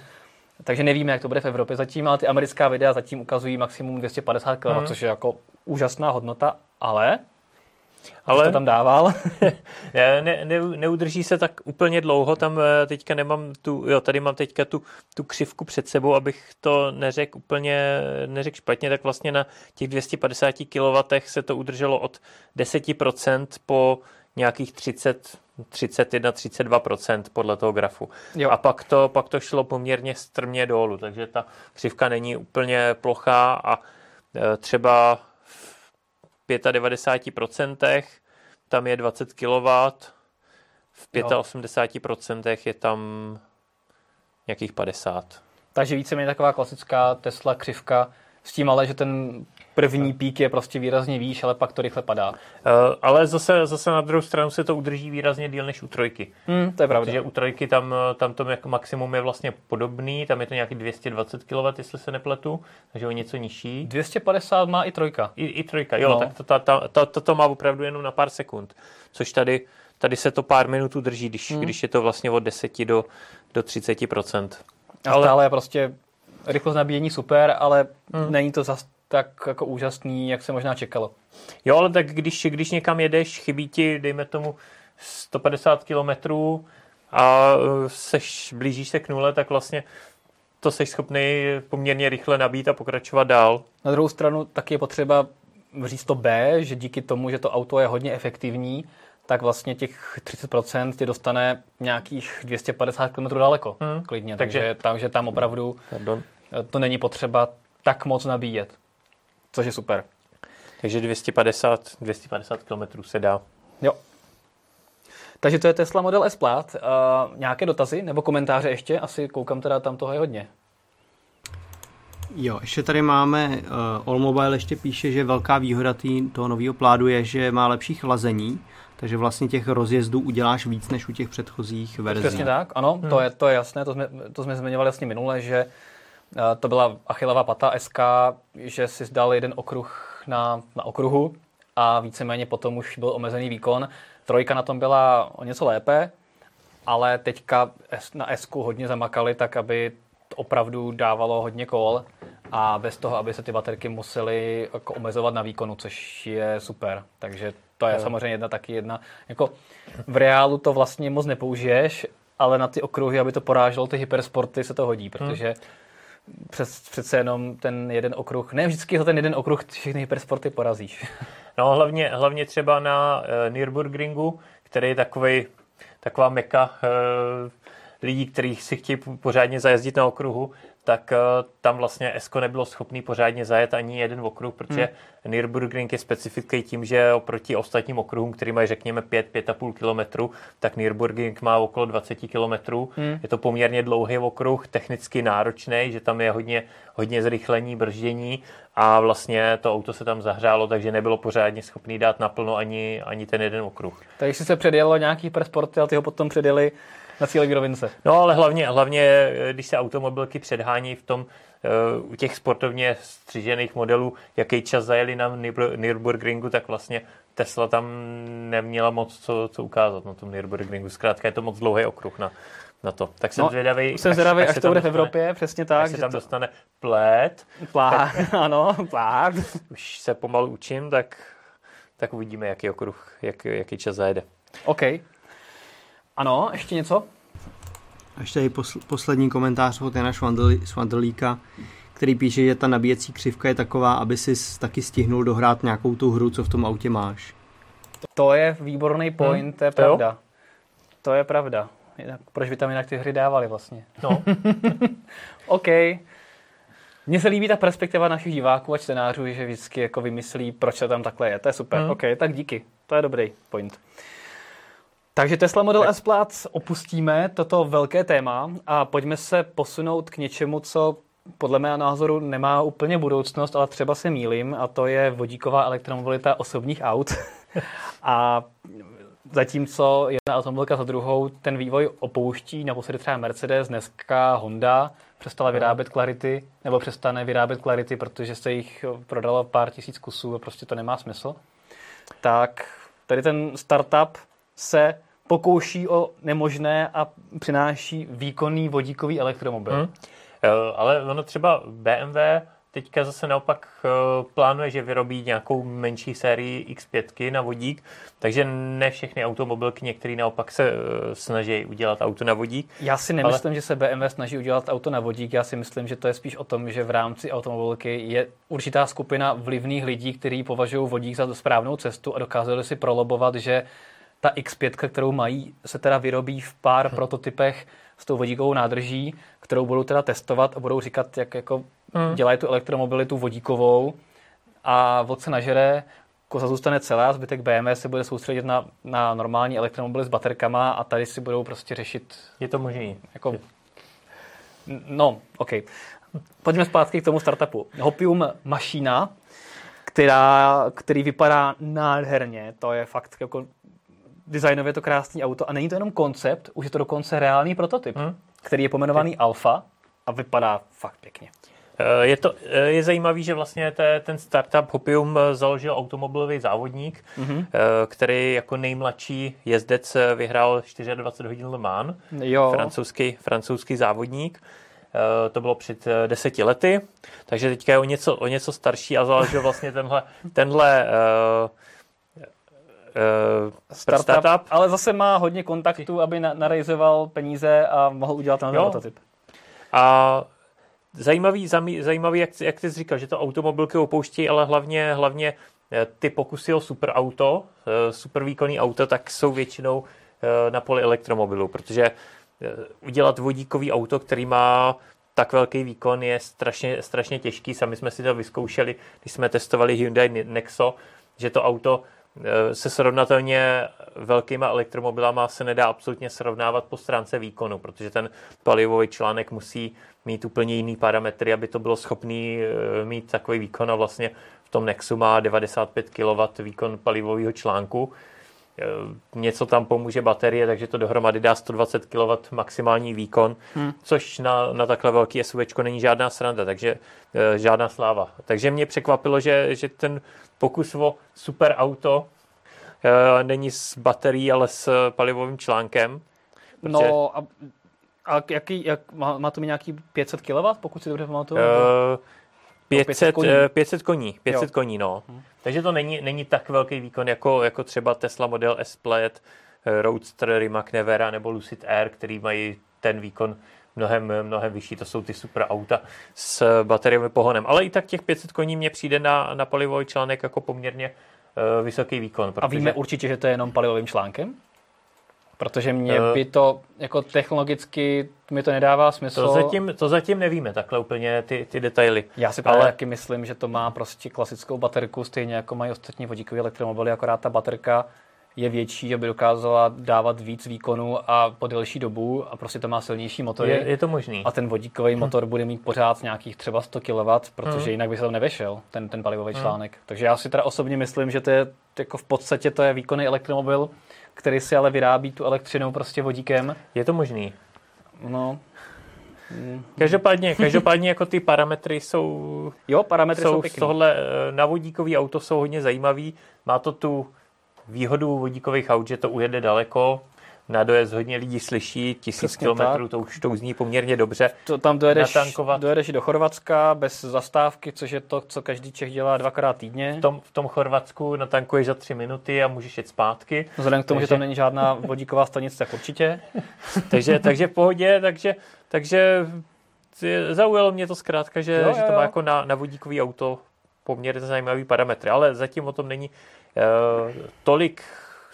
Takže nevíme, jak to bude v Evropě zatím, ale ty americká videa zatím ukazují maximum 250 kW, mm. což je jako úžasná hodnota, ale ale to tam dával. *laughs* ne, ne, neudrží se tak úplně dlouho, tam eh, teďka nemám tu, jo, tady mám teďka tu, tu křivku před sebou, abych to neřekl úplně, neřekl špatně, tak vlastně na těch 250 kW se to udrželo od 10% po nějakých 30, 31, 32% podle toho grafu. Jo. A pak to, pak to šlo poměrně strmě dolů, takže ta křivka není úplně plochá a e, třeba 95% tam je 20 kW, v 85% je tam nějakých 50. Takže víceméně taková klasická Tesla křivka, s tím ale, že ten první pík je prostě výrazně výš, ale pak to rychle padá. Uh, ale zase, zase na druhou stranu se to udrží výrazně díl než u trojky. Hmm, to je pravda. Protože u trojky tam, tam to jako maximum je vlastně podobný, tam je to nějaký 220 kW, jestli se nepletu, takže o něco nižší. 250 má i trojka. I, i trojka, jo, no. tak to, to, to, to, to, to má opravdu jenom na pár sekund, což tady, tady se to pár minut drží, když, hmm. když je to vlastně od 10 do, do 30% ale, ale prostě rychlost nabíjení super, ale hmm. není to zas tak jako úžasný, jak se možná čekalo. Jo, ale tak když, když někam jedeš, chybí ti, dejme tomu, 150 kilometrů a e, seš, blížíš se k nule, tak vlastně to jsi schopný poměrně rychle nabít a pokračovat dál. Na druhou stranu taky je potřeba říct to B, že díky tomu, že to auto je hodně efektivní, tak vlastně těch 30% ti dostane nějakých 250 km daleko, hmm. klidně. Takže, takže, takže tam opravdu Pardon. To není potřeba tak moc nabíjet, což je super. Takže 250, 250 km se dá. Jo. Takže to je Tesla Model S Plaid. Uh, nějaké dotazy nebo komentáře ještě? Asi koukám teda, tam toho je hodně. Jo, ještě tady máme, uh, Allmobile ještě píše, že velká výhoda tý, toho nového pládu je, že má lepší chlazení, takže vlastně těch rozjezdů uděláš víc než u těch předchozích verzí. Přesně tak, ano, hmm. to, je, to je jasné, to jsme, to jsme zmiňovali jasně minule, že uh, to byla Achillová pata SK, že si zdal jeden okruh na, na okruhu a víceméně potom už byl omezený výkon. Trojka na tom byla o něco lépe, ale teďka na S hodně zamakali tak, aby opravdu dávalo hodně kol a bez toho, aby se ty baterky musely jako omezovat na výkonu, což je super. Takže to je no. samozřejmě jedna taky jedna. Jako v reálu to vlastně moc nepoužiješ, ale na ty okruhy, aby to poráželo ty hypersporty, se to hodí, protože hmm. Přes, přece jenom ten jeden okruh, ne vždycky to ten jeden okruh všechny hypersporty porazíš. No hlavně, hlavně třeba na uh, Nürburgringu, který je takový, taková meka uh, lidí, kteří si chtějí pořádně zajezdit na okruhu, tak uh, tam vlastně Esko nebylo schopný pořádně zajet ani jeden okruh, protože hmm. Nürburgring je specifický tím, že oproti ostatním okruhům, který mají řekněme 5-5,5 km, tak Nürburgring má okolo 20 km. Hmm. Je to poměrně dlouhý okruh, technicky náročný, že tam je hodně, hodně zrychlení, brždění a vlastně to auto se tam zahřálo, takže nebylo pořádně schopný dát naplno ani, ani ten jeden okruh. Takže se předjelo nějaký persporty, ale ty ho potom předjeli na cílové rovince. No ale hlavně, hlavně, když se automobilky předhání v tom, eh, u těch sportovně střižených modelů, jaký čas zajeli na Nürburgringu, tak vlastně Tesla tam neměla moc co, co ukázat na tom Nürburgringu. Zkrátka je to moc dlouhý okruh na, na to. Tak jsem no, zvědavý, jsem zvědavý, až, až, až to bude v Evropě, přesně tak. Až se tam to... dostane plét. Plát, tak, *laughs* ano, plát. Už se pomalu učím, tak, tak uvidíme, jaký okruh, jak, jaký čas zajede. OK. Ano, ještě něco? A ještě tady posl- poslední komentář od Jana Švandlíka, který píše, že ta nabíjecí křivka je taková, aby si taky stihnul dohrát nějakou tu hru, co v tom autě máš. To je výborný point, hmm, to je pravda. Jo? To je pravda. Jinak, proč by tam jinak ty hry dávali vlastně? No. *laughs* OK. Mně se líbí ta perspektiva našich diváků a čtenářů, že vždycky jako vymyslí, proč to tam takhle je. To je super. Hmm. OK, tak díky. To je dobrý point. Takže Tesla Model S Plaid opustíme toto velké téma a pojďme se posunout k něčemu, co podle mého názoru nemá úplně budoucnost, ale třeba se mýlim, a to je vodíková elektromobilita osobních aut. *laughs* a zatímco jedna automobilka za druhou ten vývoj opouští, naposledy třeba Mercedes, dneska Honda přestala vyrábět Clarity, nebo přestane vyrábět Clarity, protože se jich prodalo pár tisíc kusů a prostě to nemá smysl. Tak tady ten startup se pokouší o nemožné a přináší výkonný vodíkový elektromobil. Hmm. Ale ono třeba BMW teďka zase naopak eh, plánuje, že vyrobí nějakou menší sérii X5 na vodík, takže ne všechny automobilky, některé naopak se eh, snaží udělat auto na vodík. Já si nemyslím, ale... že se BMW snaží udělat auto na vodík, já si myslím, že to je spíš o tom, že v rámci automobilky je určitá skupina vlivných lidí, kteří považují vodík za správnou cestu a dokázali si prolobovat, že ta X5, kterou mají, se teda vyrobí v pár hmm. prototypech s tou vodíkovou nádrží, kterou budou teda testovat a budou říkat, jak jako hmm. dělají tu elektromobilitu vodíkovou a vod se nažere, koza zůstane celá, zbytek BMW se bude soustředit na, na normální elektromobily s baterkama a tady si budou prostě řešit... Je to možný. Jako, no, OK. Pojďme zpátky k tomu startupu. Hopium Mašina která, který vypadá nádherně. To je fakt jako designově to krásný auto a není to jenom koncept, už je to dokonce reálný prototyp, hmm. který je pomenovaný Alfa a vypadá fakt pěkně. Eh, je, to, eh, je zajímavý, že vlastně te, ten startup Hopium eh, založil automobilový závodník, mm-hmm. který jako nejmladší jezdec vyhrál 24 hodin Le Mans, jo. Francouzský, francouzský závodník. To bylo před deseti lety, takže teďka je o něco, o něco starší a založil vlastně tenhle, tenhle uh, uh, startup, startup. Ale zase má hodně kontaktů, aby narejzoval peníze a mohl udělat ten prototyp. A zajímavý, zajímavý jak, jak jsi říkal, že to automobilky opouští, ale hlavně, hlavně eh, ty pokusy o super auto, eh, super výkonný auto, tak jsou většinou na poli elektromobilu, protože udělat vodíkový auto, který má tak velký výkon je strašně, strašně těžký. Sami jsme si to vyzkoušeli, když jsme testovali Hyundai Nexo, že to auto se srovnatelně velkýma elektromobilama se nedá absolutně srovnávat po stránce výkonu, protože ten palivový článek musí mít úplně jiný parametry, aby to bylo schopný eh, mít takový výkon a vlastně v tom Nexu má 95 kW výkon palivového článku. Eh, něco tam pomůže baterie, takže to dohromady dá 120 kW maximální výkon, hmm. což na, na takhle velký SUV není žádná sranda, takže e, žádná sláva. Takže mě překvapilo, že, že ten pokus o super auto e, není s baterií, ale s palivovým článkem. Protože... No a a jaký, jak, má, má to mi nějaký 500 kW, pokud si dobře pamatuju? Uh, 500, 500 koní. 500 koní, 500 jo. koní no. Hmm. Takže to není, není tak velký výkon jako, jako třeba Tesla Model S Plaid, eh, Roadster, Rimac Nevera nebo Lucid Air, který mají ten výkon mnohem, mnohem vyšší. To jsou ty super auta s bateriovým pohonem. Ale i tak těch 500 koní mě přijde na, na palivový článek jako poměrně uh, vysoký výkon. Protože... A víme určitě, že to je jenom palivovým článkem? Protože mě uh, by to jako technologicky mi to nedává smysl. To zatím, to zatím nevíme takhle úplně ty, ty detaily. Já si právě ale... taky myslím, že to má prostě klasickou baterku, stejně jako mají ostatní vodíkové elektromobily, akorát ta baterka je větší, aby dokázala dávat víc výkonu a po delší dobu a prostě to má silnější motory. Je, je to možný. A ten vodíkový hmm. motor bude mít pořád nějakých třeba 100 kW, protože hmm. jinak by se tam nevešel, ten, ten palivový hmm. článek. Takže já si teda osobně myslím, že to je jako v podstatě to je výkonný elektromobil, který si ale vyrábí tu elektřinu prostě vodíkem. Je to možný. No. *laughs* Každopádně, každopádně jako ty parametry jsou, jo, parametry jsou, jsou z tohle eh, na vodíkový auto jsou hodně zajímavý. Má to tu výhodu vodíkových aut, že to ujede daleko, na dojezd hodně lidí slyší, tisíc kilometrů, to už to zní poměrně dobře. To tam dojedeš, natankovat. dojedeš do Chorvatska bez zastávky, což je to, co každý Čech dělá dvakrát týdně. V tom, v tom Chorvatsku natankuješ za tři minuty a můžeš jet zpátky. Vzhledem k tomu, takže... že tam není žádná vodíková stanice, tak určitě. *laughs* takže, takže v pohodě, takže, takže zaujalo mě to zkrátka, že, jo, jo. že to má jako na, na vodíkový auto poměrně zajímavý parametry, ale zatím o tom není uh, tolik,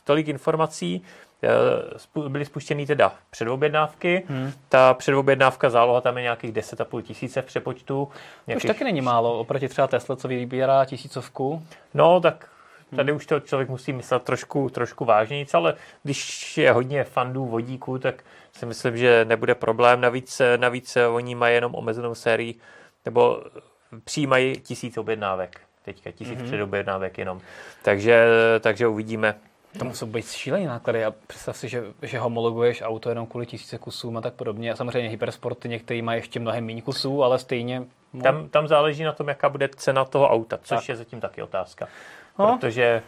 tolik informací. Eh, byly spuštěny teda předobjednávky. Hmm. Ta předobjednávka záloha tam je nějakých 10,5 tisíce v přepočtu. Nějakých... Už taky není málo, oproti třeba Tesla, co vybírá tisícovku. No, tak tady hmm. už to člověk musí myslet trošku, trošku vážnějíc, ale když je hodně fandů vodíků, tak si myslím, že nebude problém. Navíc, navíc oni mají jenom omezenou sérii, nebo přijímají tisíc objednávek. Teďka tisíc mm-hmm. předobjednávek jenom. Takže, takže uvidíme. To musí být šílený náklady a představ si, že, že homologuješ auto jenom kvůli tisíce kusům a tak podobně. A samozřejmě hypersporty některý mají ještě mnohem méně kusů, ale stejně... Tam, tam záleží na tom, jaká bude cena toho auta, což tak. je zatím taky otázka. No. Protože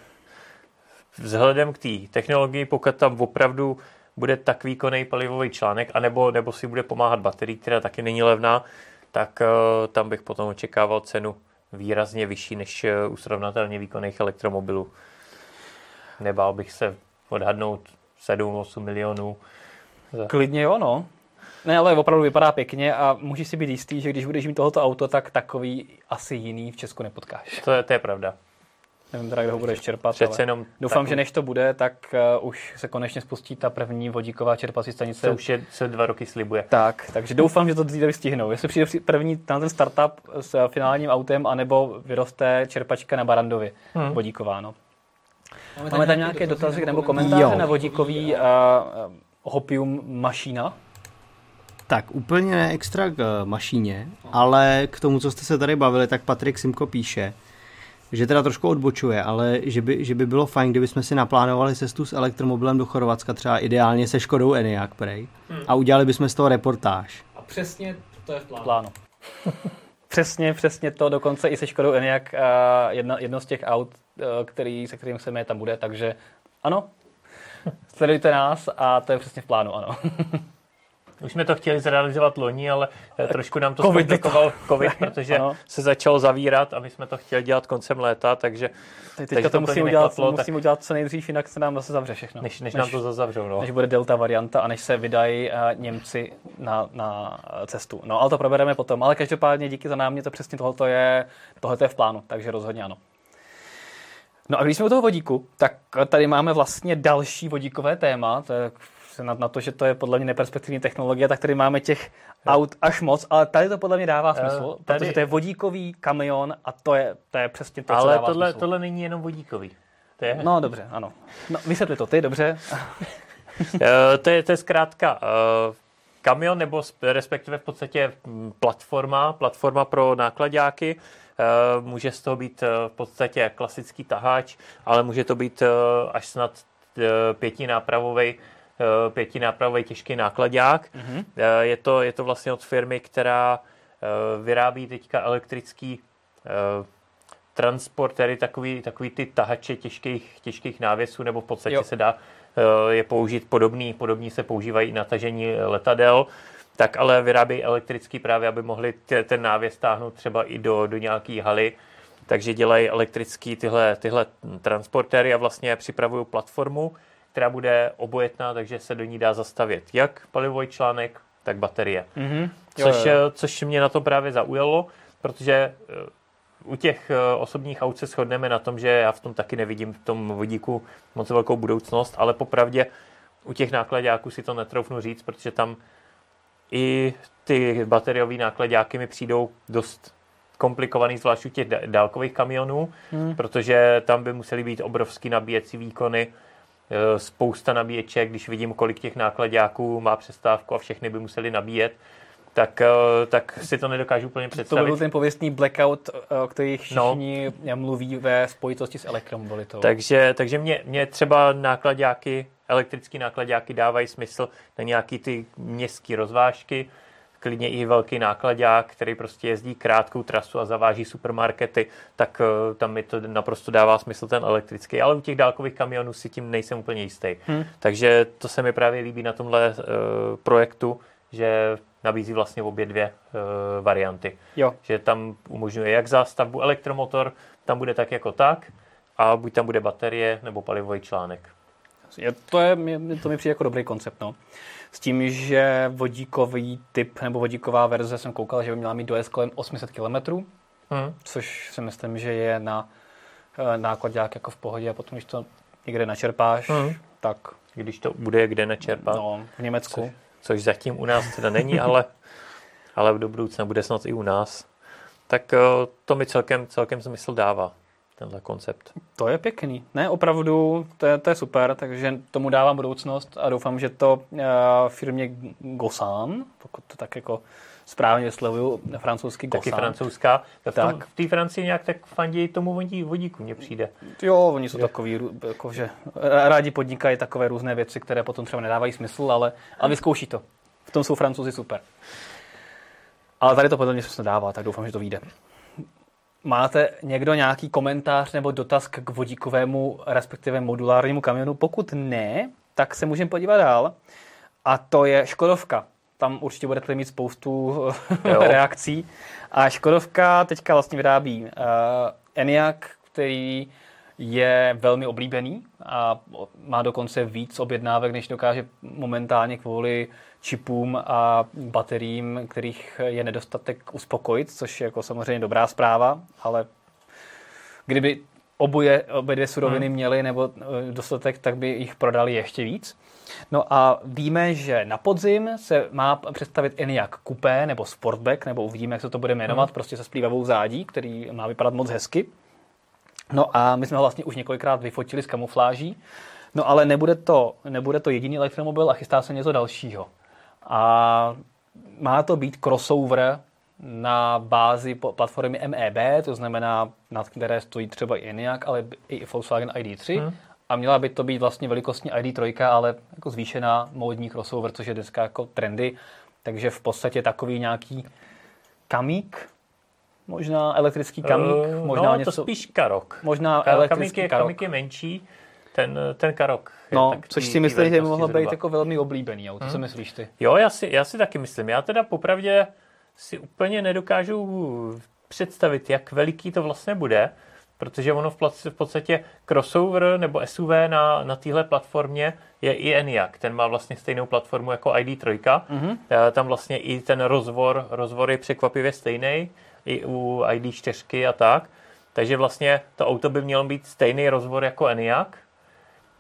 vzhledem k té technologii, pokud tam opravdu bude tak výkonný palivový článek, anebo, nebo si bude pomáhat baterii, která taky není levná, tak uh, tam bych potom očekával cenu výrazně vyšší než uh, u srovnatelně výkonných elektromobilů. Nebál bych se odhadnout 7-8 milionů. Klidně jo, no. Ne, ale opravdu vypadá pěkně a můžeš si být jistý, že když budeš mít tohoto auto, tak takový asi jiný v Česku nepotkáš. To je, to je pravda. Nevím teda, kdo ho budeš čerpat, Přece ale jenom doufám, takový... že než to bude, tak uh, už se konečně spustí ta první vodíková čerpací stanice. To už je, se dva roky slibuje. Tak, takže doufám, že to dříve stihnou. Jestli přijde první na ten startup s finálním autem, anebo vyroste čerpačka na Barandově hmm. vodíková, no. Máme, Máme tam nějaké dotazy nebo komentáře jo. na vodíkový uh, hopium mašína? Tak úplně ne extra k mašíně, ale k tomu, co jste se tady bavili, tak Patrik Simko píše, že teda trošku odbočuje, ale že by, že by bylo fajn, kdyby jsme si naplánovali cestu s elektromobilem do Chorvatska, třeba ideálně se Škodou Enyaq prej, hmm. a udělali bychom z toho reportáž. A přesně to je v plánu. plánu. *laughs* přesně, přesně to, dokonce i se Škodou Enyaq, jedna, jedno z těch aut, který, se kterým se tam bude, takže ano, sledujte nás a to je přesně v plánu, ano. *laughs* Už jsme to chtěli zrealizovat loni, ale eh, trošku nám to COVID zkomplikoval *laughs* COVID, protože ano. se začalo zavírat a my jsme to chtěli dělat koncem léta, takže Teď teďka to, musím udělat, nekaplo, musím udělat co nejdřív, jinak se nám zase zavře všechno. Než, než, než nám to zazavřou, no. Než bude delta varianta a než se vydají uh, Němci na, na cestu. No ale to probereme potom. Ale každopádně díky za námě, to přesně tohoto je, tohoto je v plánu, takže rozhodně ano. No a když jsme u toho vodíku, tak tady máme vlastně další vodíkové téma, to je na, na to, že to je podle mě neperspektivní technologie, tak tady máme těch aut až moc, ale tady to podle mě dává smysl, uh, tady... protože to je vodíkový kamion a to je, to je přesně to, ale co dává tohle, smysl. tohle není jenom vodíkový. To je... No dobře, ano. No, vysvětli to ty, dobře. uh, *laughs* to, je, to je zkrátka uh, kamion, nebo respektive v podstatě hm, platforma, platforma pro nákladáky. Uh, může z toho být uh, v podstatě klasický taháč, ale může to být uh, až snad pětinápravový Eh, pětinápravový těžký nákladák. Mm-hmm. Je, to, je to vlastně od firmy, která eh, vyrábí teďka elektrický transportery, takový, takový ty tahače těžkých, těžkých návěsů, nebo v podstatě jo. se dá je použít podobný, podobný se používají na tažení letadel, tak ale vyrábí elektrický právě, aby mohli ten návěs stáhnout třeba i do, do nějaké haly, takže dělají elektrický tyhle, tyhle transportéry a vlastně připravují platformu, která bude obojetná, takže se do ní dá zastavět jak palivový článek, tak baterie. Mm-hmm. Jo, což, jo. což mě na to právě zaujalo, protože eh, u těch eh, osobních aut se shodneme na tom, že já v tom taky nevidím v tom vodíku moc velkou budoucnost, ale popravdě u těch nákladáků si to netroufnu říct, protože tam i ty bateriové nákladáky mi přijdou dost komplikovaný, zvlášť u těch dálkových kamionů, hmm. protože tam by musely být obrovský nabíjecí výkony, Eh, spousta nabíječek, když vidím, kolik těch nákladňáků má přestávku a všechny by museli nabíjet, tak, eh, tak si to nedokážu úplně představit. To byl ten pověstný blackout, eh, o kterých všichni no. mluví ve spojitosti s elektromobilitou. Takže, takže mě, mě třeba nákladňáky, elektrické nákladňáky dávají smysl na nějaký ty městské rozvážky, klidně i velký nákladák, který prostě jezdí krátkou trasu a zaváží supermarkety, tak uh, tam mi to naprosto dává smysl ten elektrický. Ale u těch dálkových kamionů si tím nejsem úplně jistý. Hmm. Takže to se mi právě líbí na tomhle uh, projektu, že nabízí vlastně obě dvě uh, varianty. Jo. Že tam umožňuje jak zástavbu elektromotor, tam bude tak jako tak, a buď tam bude baterie nebo palivový článek. Je, to, je, to mi přijde jako dobrý koncept. No. S tím, že vodíkový typ nebo vodíková verze jsem koukal, že by měla mít dojezd kolem 800 km, hmm. což si myslím, že je na eh, nákladák jako v pohodě a potom, když to někde načerpáš, hmm. tak... Když to bude kde načerpat. No, v Německu. Což, což zatím u nás teda není, ale, ale do budoucna bude snad i u nás. Tak eh, to mi celkem, celkem smysl dává tenhle koncept. To je pěkný. Ne, opravdu, to je, to je super, takže tomu dávám budoucnost a doufám, že to uh, firmě Gosan, pokud to tak jako správně vyslovuju, francouzský Gosan. Taky francouzská. V, tom, tak. v té Francii nějak tak fandí tomu vodí, vodíku, mně přijde. Jo, oni jsou takový, jako, že rádi podnikají takové různé věci, které potom třeba nedávají smysl, ale, ale vyzkouší to. V tom jsou francouzi super. Ale tady to podle mě smysl dává, tak doufám, že to vyjde. Máte někdo nějaký komentář nebo dotaz k vodíkovému, respektive modulárnímu kamionu? Pokud ne, tak se můžeme podívat dál. A to je Škodovka. Tam určitě budete mít spoustu *laughs* reakcí. A Škodovka teďka vlastně vyrábí uh, Enyaq, který je velmi oblíbený a má dokonce víc objednávek, než dokáže momentálně kvůli čipům a bateriím, kterých je nedostatek uspokojit, což je jako samozřejmě dobrá zpráva, ale kdyby oboje, obě dvě suroviny hmm. měly nebo eh, dostatek, tak by jich prodali ještě víc. No a víme, že na podzim se má představit Enyaq Coupé nebo Sportback, nebo uvidíme, jak se to bude jmenovat, hmm. prostě se splývavou zádí, který má vypadat moc hezky. No a my jsme ho vlastně už několikrát vyfotili s kamufláží, no ale nebude to, nebude to jediný elektromobil a chystá se něco dalšího. A má to být crossover na bázi platformy MEB, to znamená, nad které stojí třeba i Enyaq, ale i Volkswagen ID3. Hmm. A měla by to být vlastně velikostní ID3, ale jako zvýšená módní crossover, což je dneska jako trendy. Takže v podstatě takový nějaký kamík, možná elektrický kamík, uh, možná no, něco... to spíš karok. Možná Ka- elektrický kamík je, karok. Kamík je menší, ten, ten karok. No, což si myslím, že by mohlo být jako velmi oblíbený auto. Hmm. Co myslíš ty? Jo, já si, já si taky myslím. Já teda popravdě si úplně nedokážu představit, jak veliký to vlastně bude, protože ono v podstatě crossover nebo SUV na, na téhle platformě je i Enyaq. Ten má vlastně stejnou platformu jako ID3. Mm-hmm. Tam vlastně i ten rozvor, rozvor je překvapivě stejný, i u ID4 a tak. Takže vlastně to auto by mělo být stejný rozvor jako Enyaq.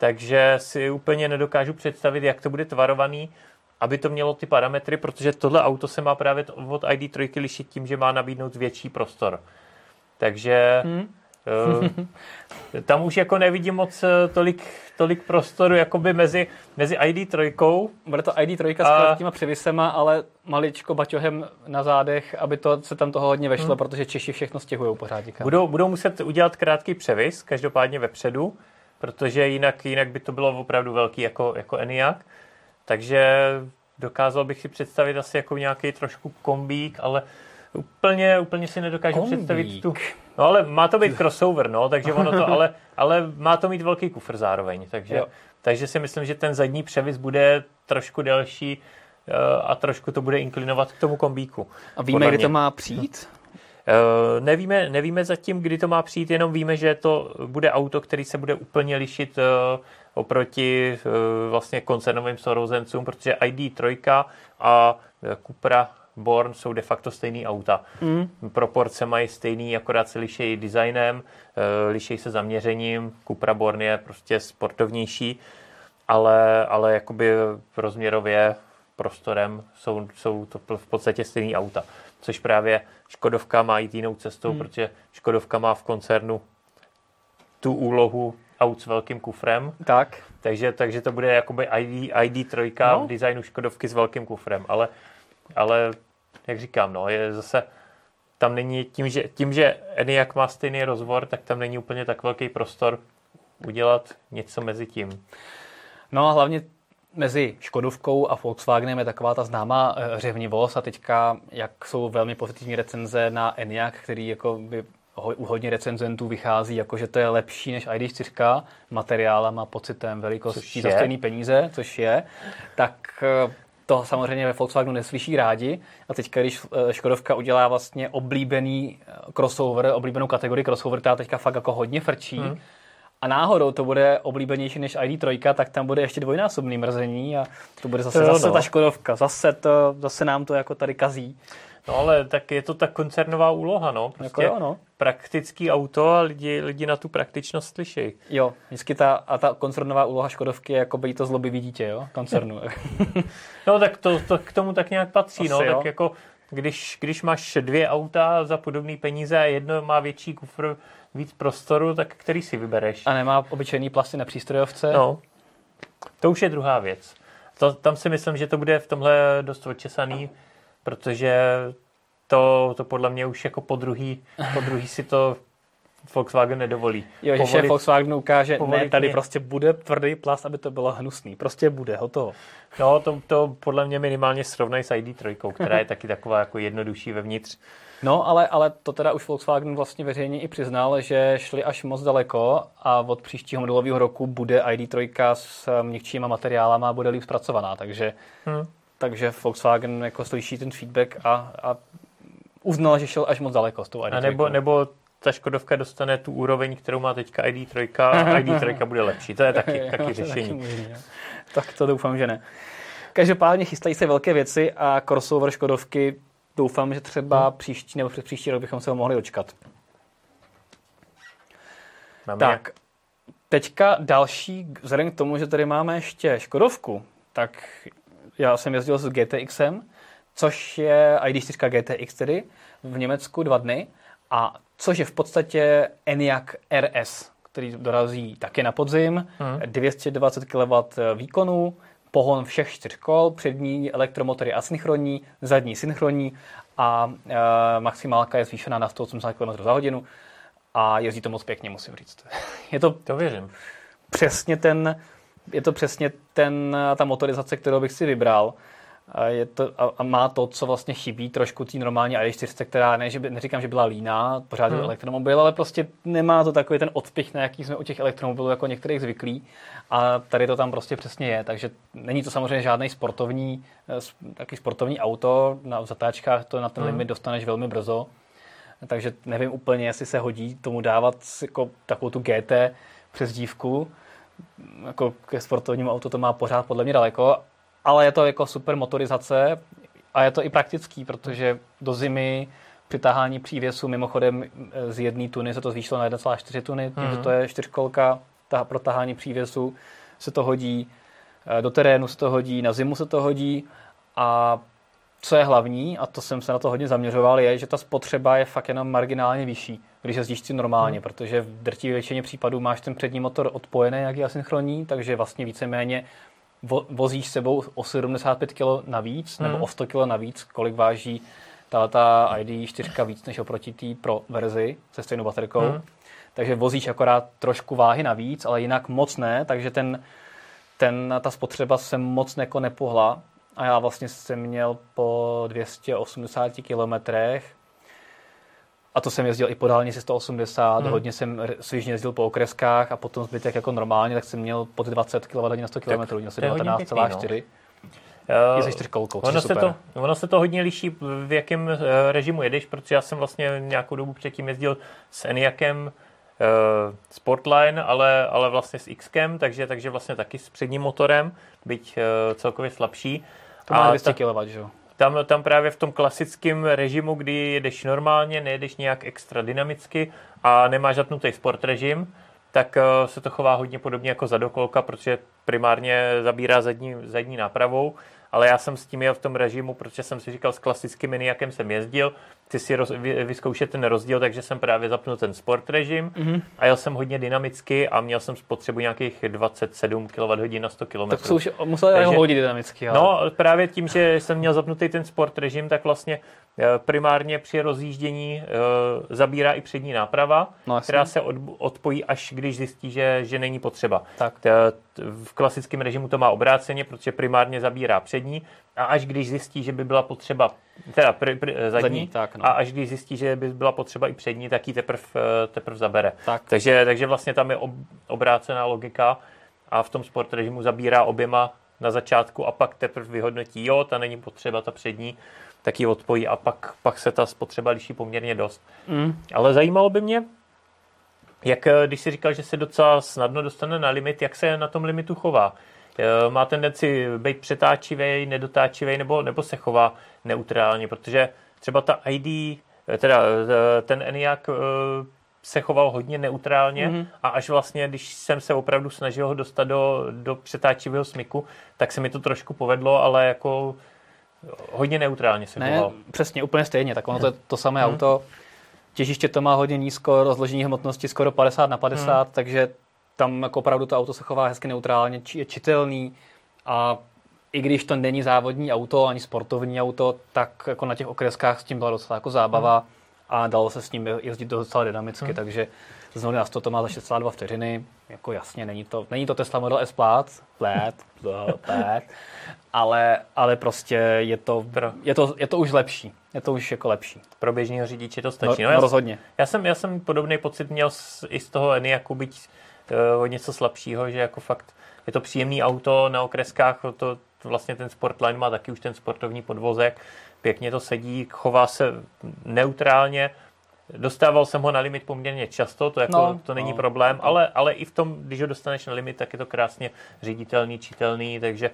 Takže si úplně nedokážu představit, jak to bude tvarovaný aby to mělo ty parametry, protože tohle auto se má právě od ID3 lišit tím, že má nabídnout větší prostor. Takže hmm. uh, tam už jako nevidím moc eh, tolik, tolik prostoru jakoby mezi, mezi ID3. Bude to ID3 a... s těma převisema, ale maličko baťohem na zádech, aby to se tam toho hodně vešlo, hmm. protože Češi všechno stěhují pořád. Budou, budou muset udělat krátký převis, každopádně vepředu, protože jinak, jinak by to bylo opravdu velký jako, jako Enyaq. Takže dokázal bych si představit asi jako nějaký trošku kombík, ale úplně, úplně si nedokážu kombík. představit tu... No ale má to být crossover, no, takže ono to, ale, ale má to mít velký kufr zároveň, takže, takže si myslím, že ten zadní převis bude trošku delší eh, a trošku to bude inklinovat k tomu kombíku. A víme, kdy to má přijít? Uh, nevíme, nevíme zatím, kdy to má přijít, jenom víme, že to bude auto, který se bude úplně lišit uh, oproti uh, vlastně koncernovým sourozencům, protože ID3 a Cupra Born jsou de facto stejný auta. Mm. Proporce mají stejný, akorát se liší designem, liší se zaměřením. Cupra Born je prostě sportovnější, ale, ale jakoby rozměrově prostorem jsou, jsou to v podstatě stejný auta což právě Škodovka má jít jinou cestou, hmm. protože Škodovka má v koncernu tu úlohu aut s velkým kufrem. Tak. Takže, takže to bude jakoby ID, ID3 no. v designu Škodovky s velkým kufrem, ale, ale jak říkám, no, je zase tam není, tím, že, tím, že Enyaq má stejný rozvor, tak tam není úplně tak velký prostor udělat něco mezi tím. No a hlavně mezi Škodovkou a Volkswagenem je taková ta známá eh, řevnivost a teďka, jak jsou velmi pozitivní recenze na Enyaq, který jako by u hodně recenzentů vychází, jako že to je lepší než ID4 materiálem a pocitem velikostí za stejné peníze, což je, tak eh, to samozřejmě ve Volkswagenu neslyší rádi. A teďka, když eh, Škodovka udělá vlastně oblíbený crossover, oblíbenou kategorii crossover, která teďka fakt jako hodně frčí, hmm a náhodou to bude oblíbenější než ID3, tak tam bude ještě dvojnásobný mrzení a to bude zase, to zase no. ta Škodovka. Zase, to, zase nám to jako tady kazí. No ale tak je to ta koncernová úloha, no. Prostě jako jo, no. praktický auto a lidi, lidi na tu praktičnost slyší. Jo, vždycky ta, a ta koncernová úloha Škodovky je jako být to zlobivý dítě, jo, koncernu. *laughs* no tak to, to, k tomu tak nějak patří, no. Asi no, jo. tak jako když, když máš dvě auta za podobné peníze a jedno má větší kufr, víc prostoru, tak který si vybereš? A nemá obyčejný plasty na přístrojovce? No, to už je druhá věc. To, tam si myslím, že to bude v tomhle dost odčesaný, protože to, to podle mě už jako po druhý, po druhý si to Volkswagen nedovolí. Jo, že šéf Volkswagen ukáže, ne, tady mě. prostě bude tvrdý plast, aby to bylo hnusný. Prostě bude, hotovo. No, to, to podle mě minimálně srovnají s ID3, která je taky taková jako jednodušší vevnitř. No, ale, ale to teda už Volkswagen vlastně veřejně i přiznal, že šli až moc daleko a od příštího modelového roku bude ID3 s měkčíma materiálama a bude líp zpracovaná, takže, hmm. takže Volkswagen jako slyší ten feedback a, a uznal, že šel až moc daleko s tou ID3. A nebo, nebo ta Škodovka dostane tu úroveň, kterou má teďka ID3 a *laughs* ID3 bude lepší. To je taky, taky řešení. Taky tak to doufám, že ne. Každopádně chystají se velké věci a crossover Škodovky doufám, že třeba hmm. příští nebo před příští rok bychom se ho mohli dočkat. Máme tak, teďka další, vzhledem k tomu, že tady máme ještě Škodovku, tak já jsem jezdil s GTXem, což je ID4 GTX tedy v Německu dva dny, a což je v podstatě ENIAC RS, který dorazí taky na podzim, hmm. 220 kW výkonu, pohon všech čtyř kol, přední elektromotory asynchronní, zadní synchronní a e, maximálka je zvýšená na 180 km za hodinu a jezdí to moc pěkně, musím říct. *laughs* Je to, to věřím. přesně ten, je to přesně ten, ta motorizace, kterou bych si vybral. A, je to, a, a má to, co vlastně chybí trošku té normální i4, která ne, že by, neříkám, že byla líná, pořád hmm. elektromobil, ale prostě nemá to takový ten odpich, na jaký jsme u těch elektromobilů jako některých zvyklí. A tady to tam prostě přesně je. Takže není to samozřejmě žádný sportovní, eh, taky sportovní auto. Na zatáčkách to na ten hmm. limit dostaneš velmi brzo. Takže nevím úplně, jestli se hodí tomu dávat jako takovou tu GT přes dívku. Jako ke sportovnímu autu to má pořád podle mě daleko, ale je to jako super motorizace a je to i praktický, protože do zimy přitáhání přívěsu mimochodem z jedné tuny se to zvýšilo na 1,4 tuny, tím, mm-hmm. že to je čtyřkolka ta, pro tahání přívěsu se to hodí, eh, do terénu se to hodí, na zimu se to hodí a co je hlavní, a to jsem se na to hodně zaměřoval, je, že ta spotřeba je fakt jenom marginálně vyšší, když jezdíš si normálně, hmm. protože v drtivé většině případů máš ten přední motor odpojený, jak je asynchronní, takže vlastně víceméně vo, vozíš sebou o 75 kg navíc, hmm. nebo o 100 kg navíc, kolik váží ta, ta ID 4 víc než oproti té pro verzi se stejnou baterkou. Hmm. Takže vozíš akorát trošku váhy navíc, ale jinak moc ne, takže ten, ten, ta spotřeba se moc jako nepohla a já vlastně jsem měl po 280 kilometrech a to jsem jezdil i po dálnici 180, hmm. hodně jsem svižně jezdil po okreskách a potom zbytek jako normálně, tak jsem měl pod 20 km na 100 km, měl jsem 19,4. Uh, je čtyřkolkou, ono, se to, ono se to hodně liší, v jakém uh, režimu jedeš, protože já jsem vlastně nějakou dobu předtím jezdil s Eniakem uh, Sportline, ale, ale vlastně s Xkem, takže, takže vlastně taky s předním motorem, byť uh, celkově slabší. To má 200 kW, že jo? Tam, tam právě v tom klasickém režimu, kdy jedeš normálně, nejedeš nějak extra dynamicky a nemáš zapnutý sport režim, tak uh, se to chová hodně podobně jako zadokolka, protože primárně zabírá zadní, zadní nápravou. Ale já jsem s tím jel v tom režimu, protože jsem si říkal s klasickým miniakem jsem jezdil, chci si roz, vy, vyzkoušet ten rozdíl, takže jsem právě zapnul ten sport režim mm-hmm. a jel jsem hodně dynamicky a měl jsem spotřebu nějakých 27 kWh na 100 km. Tak to už musel takže, hodit dynamicky. Ale... No, právě tím, že jsem měl zapnutý ten sport režim, tak vlastně eh, primárně při rozjíždění uh, zabírá i přední náprava, no, která se od, odpojí, až když zjistí, že, že není potřeba. Tak. V klasickém režimu to má obráceně, protože primárně zabírá přední a až když zjistí, že by byla potřeba, teda pr, pr, zadní, zadní tak, no. a až když zjistí, že by byla potřeba i přední, tak ji teprve teprv zabere. Tak. Takže, takže vlastně tam je ob, obrácená logika a v tom sport režimu zabírá oběma na začátku a pak teprve vyhodnotí, jo, ta není potřeba, ta přední, tak ji odpojí a pak, pak se ta spotřeba liší poměrně dost. Mm. Ale zajímalo by mě, jak když si říkal, že se docela snadno dostane na limit, jak se na tom limitu chová. Eh, má tendenci být přetáčivý, nedotáčivý, nebo, nebo se chová neutrálně, protože třeba ta ID, eh, teda eh, ten ENIAC se choval hodně neutrálně mm-hmm. a až vlastně, když jsem se opravdu snažil ho dostat do, do přetáčivého smyku, tak se mi to trošku povedlo, ale jako hodně neutrálně se ne, choval. přesně, úplně stejně, tak ono to je to samé mm. auto, těžiště to má hodně nízko, rozložení hmotnosti skoro 50 na 50, mm. takže tam jako opravdu to auto se chová hezky neutrálně, je čitelný a i když to není závodní auto, ani sportovní auto, tak jako na těch okreskách s tím byla docela jako zábava hmm. a dalo se s ním jezdit docela dynamicky, hmm. takže z 0 na 100 to má za 6,2 vteřiny, jako jasně, není to, není to Tesla Model S Plaid, Plaid, *laughs* Plaid, ale, ale prostě je to, je, to, je to už lepší, je to už jako lepší. Pro běžného řidiče to stačí. No, no, no rozhodně. Já jsem, já jsem podobný pocit měl z, i z toho Eniaku, byť o něco slabšího, že jako fakt je to příjemný auto na okreskách, to vlastně ten Sportline má taky už ten sportovní podvozek, pěkně to sedí, chová se neutrálně, Dostával jsem ho na limit poměrně často, to, jako, no, to není no, problém, no. Ale, ale i v tom, když ho dostaneš na limit, tak je to krásně ředitelný, čitelný, takže,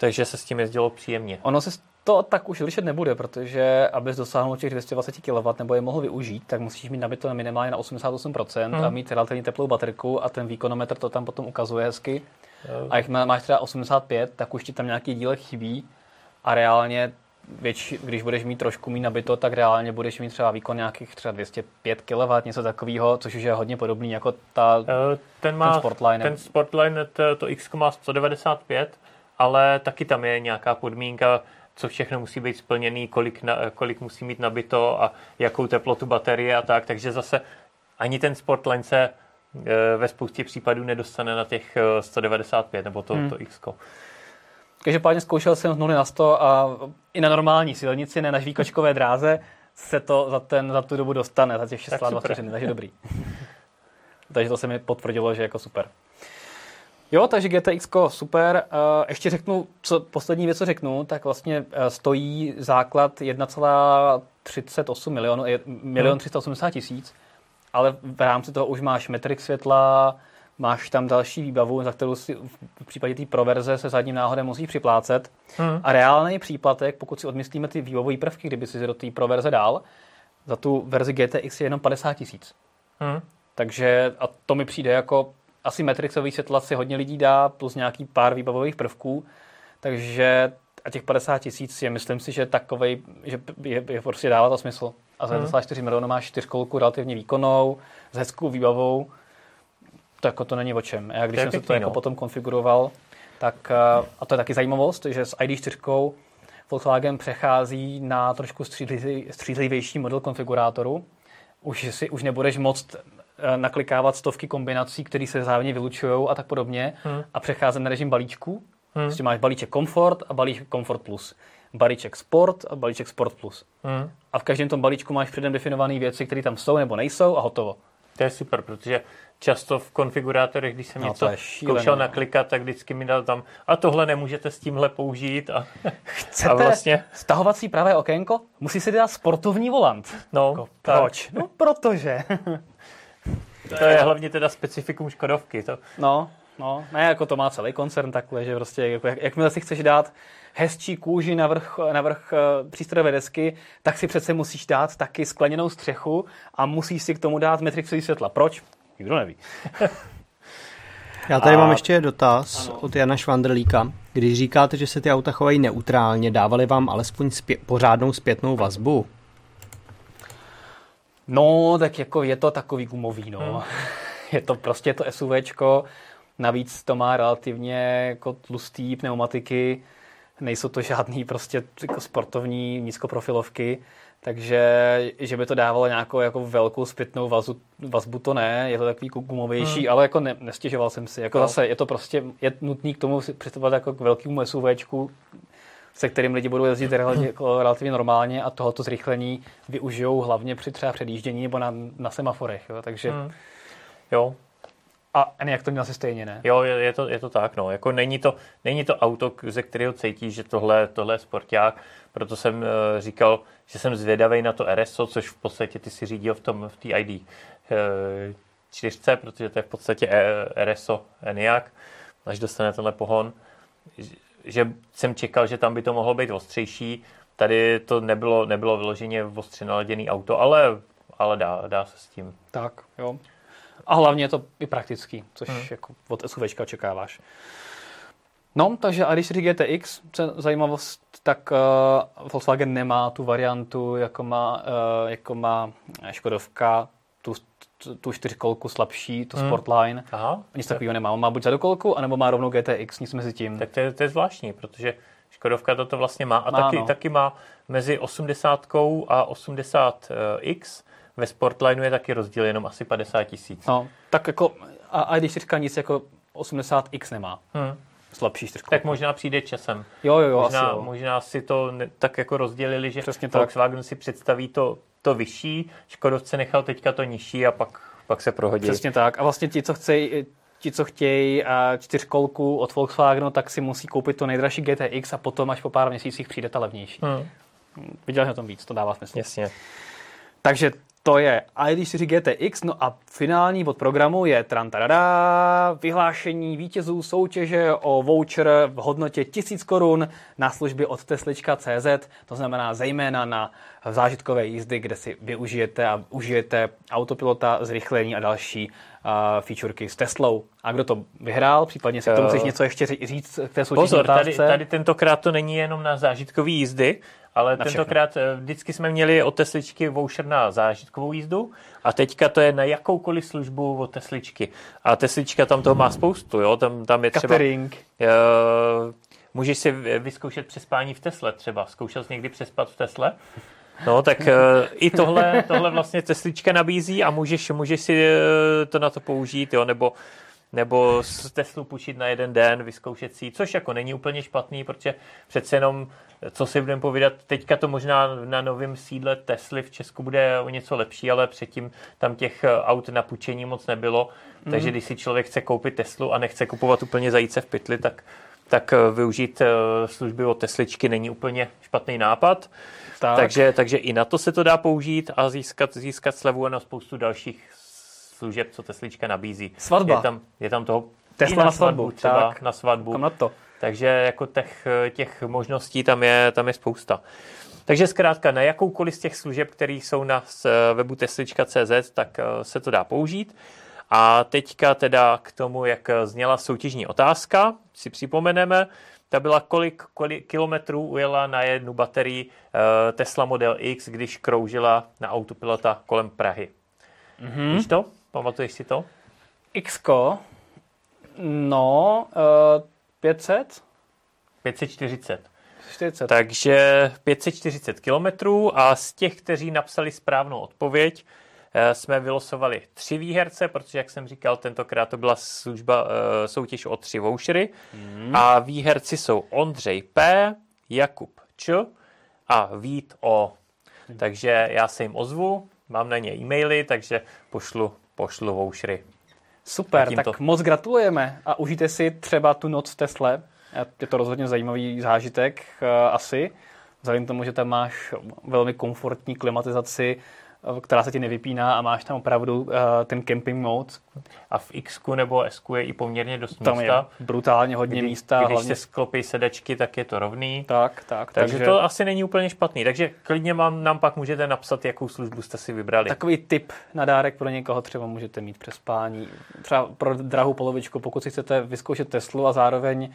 takže se s tím jezdilo příjemně. Ono se to tak už lišet nebude, protože abys dosáhnul těch 220 kW nebo je mohl využít, tak musíš mít nabito minimálně na 88% hmm. a mít relativně teplou baterku a ten výkonometr to tam potom ukazuje hezky. Hmm. A jak máš třeba 85, tak už ti tam nějaký dílek chybí a reálně větší, když budeš mít trošku mít nabito, tak reálně budeš mít třeba výkon nějakých třeba 205 kW, něco takového, což už je hodně podobný jako ta, ten, má, ten Sportline. Ten Sportline, to, to X má 195 ale taky tam je nějaká podmínka, co všechno musí být splněný, kolik, na, kolik musí mít nabito a jakou teplotu baterie a tak, takže zase ani ten Sportline se e, ve spoustě případů nedostane na těch e, 195 nebo to, hmm. to X. Každopádně zkoušel jsem z 0 na 100 a i na normální silnici, ne na žvíkačkové dráze, se to za, ten, za tu dobu dostane, za těch 6,2 vteřiny, takže dobrý. *laughs* takže to se mi potvrdilo, že jako super. Jo, takže GTX super. Ještě řeknu, co poslední věc, co řeknu, tak vlastně e, stojí základ 1,38 milionů, milion 380 tisíc, ale v rámci toho už máš metrik světla, máš tam další výbavu, za kterou si v případě té proverze se zadním náhodem musíš připlácet. Hmm. A reálný příplatek, pokud si odmyslíme ty výbavové prvky, kdyby si do té proverze dál, za tu verzi GTX je jenom 50 tisíc. Hmm. Takže a to mi přijde jako asi Matrixový světla si hodně lidí dá, plus nějaký pár výbavových prvků, takže a těch 50 tisíc je, myslím si, že takovej, že je, je prostě dává to smysl. A za 1,4 hmm. milionů máš čtyřkolku relativně výkonnou, s hezkou výbavou, to jako to není o čem. Já když jsem se to jako no. potom konfiguroval, tak, eh, a to je taky zajímavost, že s ID4 Volkswagen přechází na trošku střízlivější model konfigurátoru. Už, si, už nebudeš moct naklikávat stovky kombinací, které se vzájemně vylučují a tak podobně hmm. a přecházet na režim balíčků. Hmm. Prostě máš balíček Comfort a balíček Comfort Plus. Balíček Sport a balíček Sport Plus. Hmm. A v každém tom balíčku máš předem definované věci, které tam jsou nebo nejsou a hotovo. To je super, protože často v konfigurátorech, když jsem no, něco zkoušel naklikat, tak vždycky mi dal tam a tohle nemůžete s tímhle použít. A, Chcete a vlastně... stahovací pravé okénko? Musí si dát sportovní volant. No, jako, proč? No, protože. *laughs* to je hlavně teda specifikum Škodovky. To... No, no, ne, jako to má celý koncern takhle, že prostě, jako, jak, jakmile si chceš dát hezčí kůži na vrch, na vrch uh, přístrojové desky, tak si přece musíš dát taky skleněnou střechu a musíš si k tomu dát metrixový světla. Proč? Nikdo neví. *laughs* Já tady a... mám ještě dotaz ano. od Jana Švandrlíka. Když říkáte, že se ty auta chovají neutrálně, dávali vám alespoň zpě- pořádnou zpětnou vazbu? No, tak jako je to takový gumový, no. Hmm. *laughs* Je to prostě to SUVčko, navíc to má relativně jako tlustý pneumatiky, nejsou to žádný prostě jako sportovní nízkoprofilovky, takže že by to dávalo nějakou jako velkou zpětnou vazu, vazbu, to ne, je to takový gumovější, hmm. ale jako ne, nestěžoval jsem si. Jako no. zase je to prostě, je nutný k tomu přistupovat jako k velkému SUVčku, se kterým lidi budou jezdit relativně, jako relativně normálně a tohoto zrychlení využijou hlavně při třeba předjíždění nebo na, na semaforech. Jo. Takže hmm. jo, a nějak to měl si stejně, ne? Jo, je, je, to, je to tak, no. Jako není, to, není to auto, ze kterého cítí, že tohle, tohle je sporták, proto jsem uh, říkal, že jsem zvědavý na to RSO, což v podstatě ty si řídil v tom v té ID uh, čtyřce, protože to je v podstatě e, RSO Enyaq, až dostane tenhle pohon, že jsem čekal, že tam by to mohlo být ostřejší. Tady to nebylo, nebylo vyloženě ostře naladěný auto, ale, ale dá, dá se s tím. Tak, jo. A hlavně je to i praktický, což hmm. jako od SUVčka očekáváš. No, takže a když říkáte GTX, zajímavost, tak uh, Volkswagen nemá tu variantu, jako má, uh, jako má Škodovka, tu, tu, čtyřkolku slabší, tu hmm. Sportline. Aha. Nic takového nemá. On má buď zadokolku, anebo má rovnou GTX, nic mezi tím. Tak to je, to je zvláštní, protože Škodovka toto vlastně má a má, taky, no. taky má mezi 80 a 80X ve Sportlineu je taky rozdíl jenom asi 50 tisíc. No, tak jako, a, a když čtyřka nic jako 80X nemá. Hmm. Slabší čtyřka. Tak možná přijde časem. Jo, jo, jo, možná, asi jo. možná si to ne, tak jako rozdělili, že Přesně Volkswagen tak. si představí to, to vyšší, Škodovce nechal teďka to nižší a pak, pak se prohodí. Přesně tak. A vlastně ti, co chcejí, ti, co chtějí čtyřkolku od Volkswagenu, tak si musí koupit to nejdražší GTX a potom až po pár měsících přijde ta levnější. Hmm. Viděl jsem na tom víc, to dává smysl. Jasně. Takže to je ID4 GTX, no a finální bod programu je trantarada, vyhlášení vítězů soutěže o voucher v hodnotě 1000 korun na služby od Teslička.cz, to znamená zejména na zážitkové jízdy, kde si využijete a užijete autopilota, zrychlení a další uh, featurky s Teslou. A kdo to vyhrál, případně si k tomu chceš něco ještě říct k té Pozor, tady, tady tentokrát to není jenom na zážitkové jízdy, ale na tentokrát všechno. Vždycky jsme měli od Tesličky voucher na zážitkovou jízdu a teďka to je na jakoukoliv službu od Tesličky. A Teslička tam toho má spoustu, jo? Tam, tam je třeba... Catering. Uh, můžeš si vyzkoušet přespání v Tesle třeba. Zkoušel jsi někdy přespat v Tesle? No, tak uh, i tohle, tohle vlastně Teslička nabízí a můžeš, můžeš si uh, to na to použít, jo, nebo nebo z Teslu půjčit na jeden den, vyzkoušet si což jako není úplně špatný, protože přece jenom, co si budeme povídat, teďka to možná na novém sídle Tesly v Česku bude o něco lepší, ale předtím tam těch aut na půjčení moc nebylo, mm. takže když si člověk chce koupit Teslu a nechce kupovat úplně zajíce v pytli, tak, tak využít služby od Tesličky není úplně špatný nápad. Tak. Takže, takže i na to se to dá použít a získat, získat slevu a na spoustu dalších služeb, co Teslička nabízí. Svatba. Je tam, je tam toho Tesla na svatbu, třeba tak. na svatbu. Kam na to? Takže jako těch, těch možností tam je, tam je spousta. Takže zkrátka na jakoukoliv z těch služeb, které jsou na webu teslička.cz, tak eh, se to dá použít. A teďka teda k tomu, jak zněla soutěžní otázka, si připomeneme, ta byla kolik, kolik kilometrů ujela na jednu baterii Tesla Model X, když kroužila na autopilota kolem Prahy. Mm-hmm. Víš to? Pamatuješ si to? X, no, uh, 500? 540. 40. Takže 540 kilometrů a z těch, kteří napsali správnou odpověď, eh, jsme vylosovali tři výherce, protože, jak jsem říkal, tentokrát to byla služba, eh, soutěž o tři vouchery. Mm. A výherci jsou Ondřej P., Jakub Č. a Vít O. Takže já se jim ozvu, mám na ně e-maily, takže pošlu pošlu vouchery. Super, tak to... moc gratulujeme a užijte si třeba tu noc v Tesle. Je to rozhodně zajímavý zážitek eh, asi. Vzhledem tomu, že tam máš velmi komfortní klimatizaci, která se ti nevypíná a máš tam opravdu uh, ten camping mode. A v X nebo S je i poměrně dost tam místa. je brutálně hodně kdy, místa. Když hlavně... se sklopí sedačky, tak je to rovný. Tak, tak. Takže, takže to asi není úplně špatný. Takže klidně vám, nám pak můžete napsat, jakou službu jste si vybrali. Takový tip na dárek pro někoho třeba můžete mít přes spání. Třeba pro drahou polovičku, pokud si chcete vyzkoušet Teslu a zároveň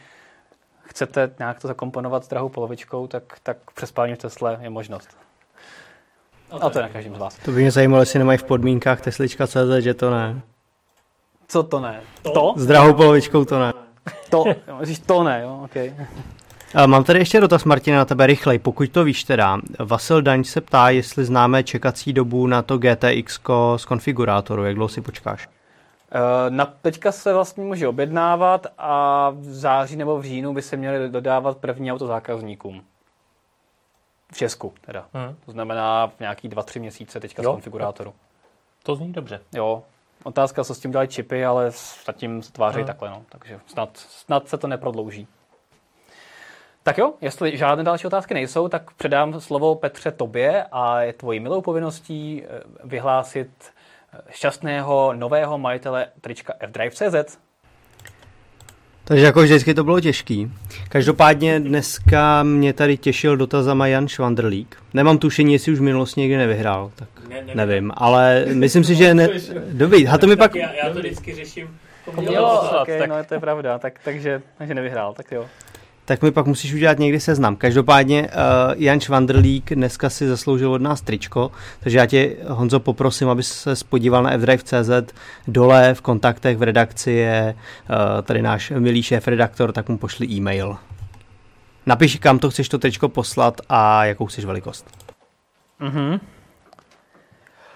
chcete nějak to zakomponovat s drahou polovičkou, tak, tak přespání v Tesle je možnost. A to je na každém z vás. To by mě zajímalo, jestli nemají v podmínkách Teslička.cz, že to ne. Co to ne? To? S drahou polovičkou to ne. To, myslíš to ne, jo, okay. A mám tady ještě dotaz, Martina, na tebe rychlej, pokud to víš teda. Vasil Daň se ptá, jestli známe čekací dobu na to GTX z konfigurátoru, jak dlouho si počkáš? Eh, na teďka se vlastně může objednávat a v září nebo v říjnu by se měly dodávat první auto zákazníkům. V Česku teda. Hmm. To znamená v nějaký dva, tři měsíce teďka jo. z konfigurátoru. To zní dobře. Jo. Otázka, co s tím dělají čipy, ale zatím se tváří hmm. takhle, no. takže snad, snad se to neprodlouží. Tak jo, jestli žádné další otázky nejsou, tak předám slovo Petře tobě a je tvojí milou povinností eh, vyhlásit eh, šťastného nového majitele trička fdrive.cz. Takže jako vždycky to bylo těžký. Každopádně dneska mě tady těšil dotazama Jan Švandrlík. Nemám tušení, jestli už v minulosti někdy nevyhrál, tak ne, nevím. nevím. Ale myslím si, že ne... *laughs* Dobrý, a to mi pak... Já, já to vždycky řeším. Jo, okay, tak... no to je pravda, tak, takže, takže nevyhrál, tak jo tak mi pak musíš udělat někdy seznam. Každopádně uh, Jan Švandrlík dneska si zasloužil od nás tričko, takže já tě, Honzo, poprosím, aby se podíval na fdrive.cz. Dole v kontaktech v redakci je uh, tady náš milý šéf redaktor, tak mu pošli e-mail. Napiš, kam to chceš to tričko poslat a jakou chceš velikost. Mhm.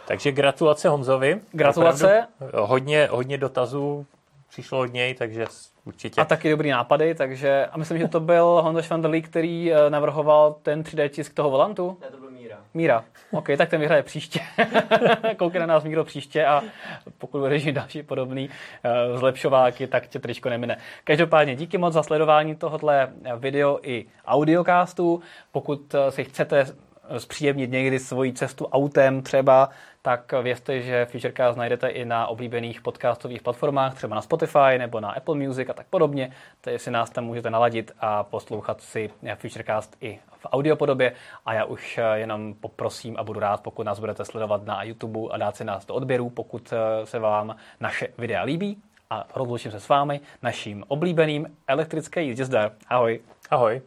Takže gratulace Honzovi. Gratulace. Opravdu hodně, hodně dotazů přišlo od něj, takže určitě. A taky dobrý nápady, takže a myslím, že to byl Honza Švandelí, který eh, navrhoval ten 3D tisk toho volantu. Ne, to byl Míra. Míra. OK, tak ten vyhraje příště. *laughs* Koukej na nás Míro příště a pokud budeš mít další podobný uh, zlepšováky, tak tě tričko nemine. Každopádně díky moc za sledování tohohle video i audiocastu. Pokud eh, si chcete zpříjemnit někdy svoji cestu autem třeba, tak vězte, že Futurecast najdete i na oblíbených podcastových platformách, třeba na Spotify nebo na Apple Music a tak podobně, takže si nás tam můžete naladit a poslouchat si Futurecast i v audiopodobě a já už jenom poprosím a budu rád, pokud nás budete sledovat na YouTube a dát si nás do odběru, pokud se vám naše videa líbí a rozloučím se s vámi naším oblíbeným elektrické jízdě zdar. Ahoj. Ahoj.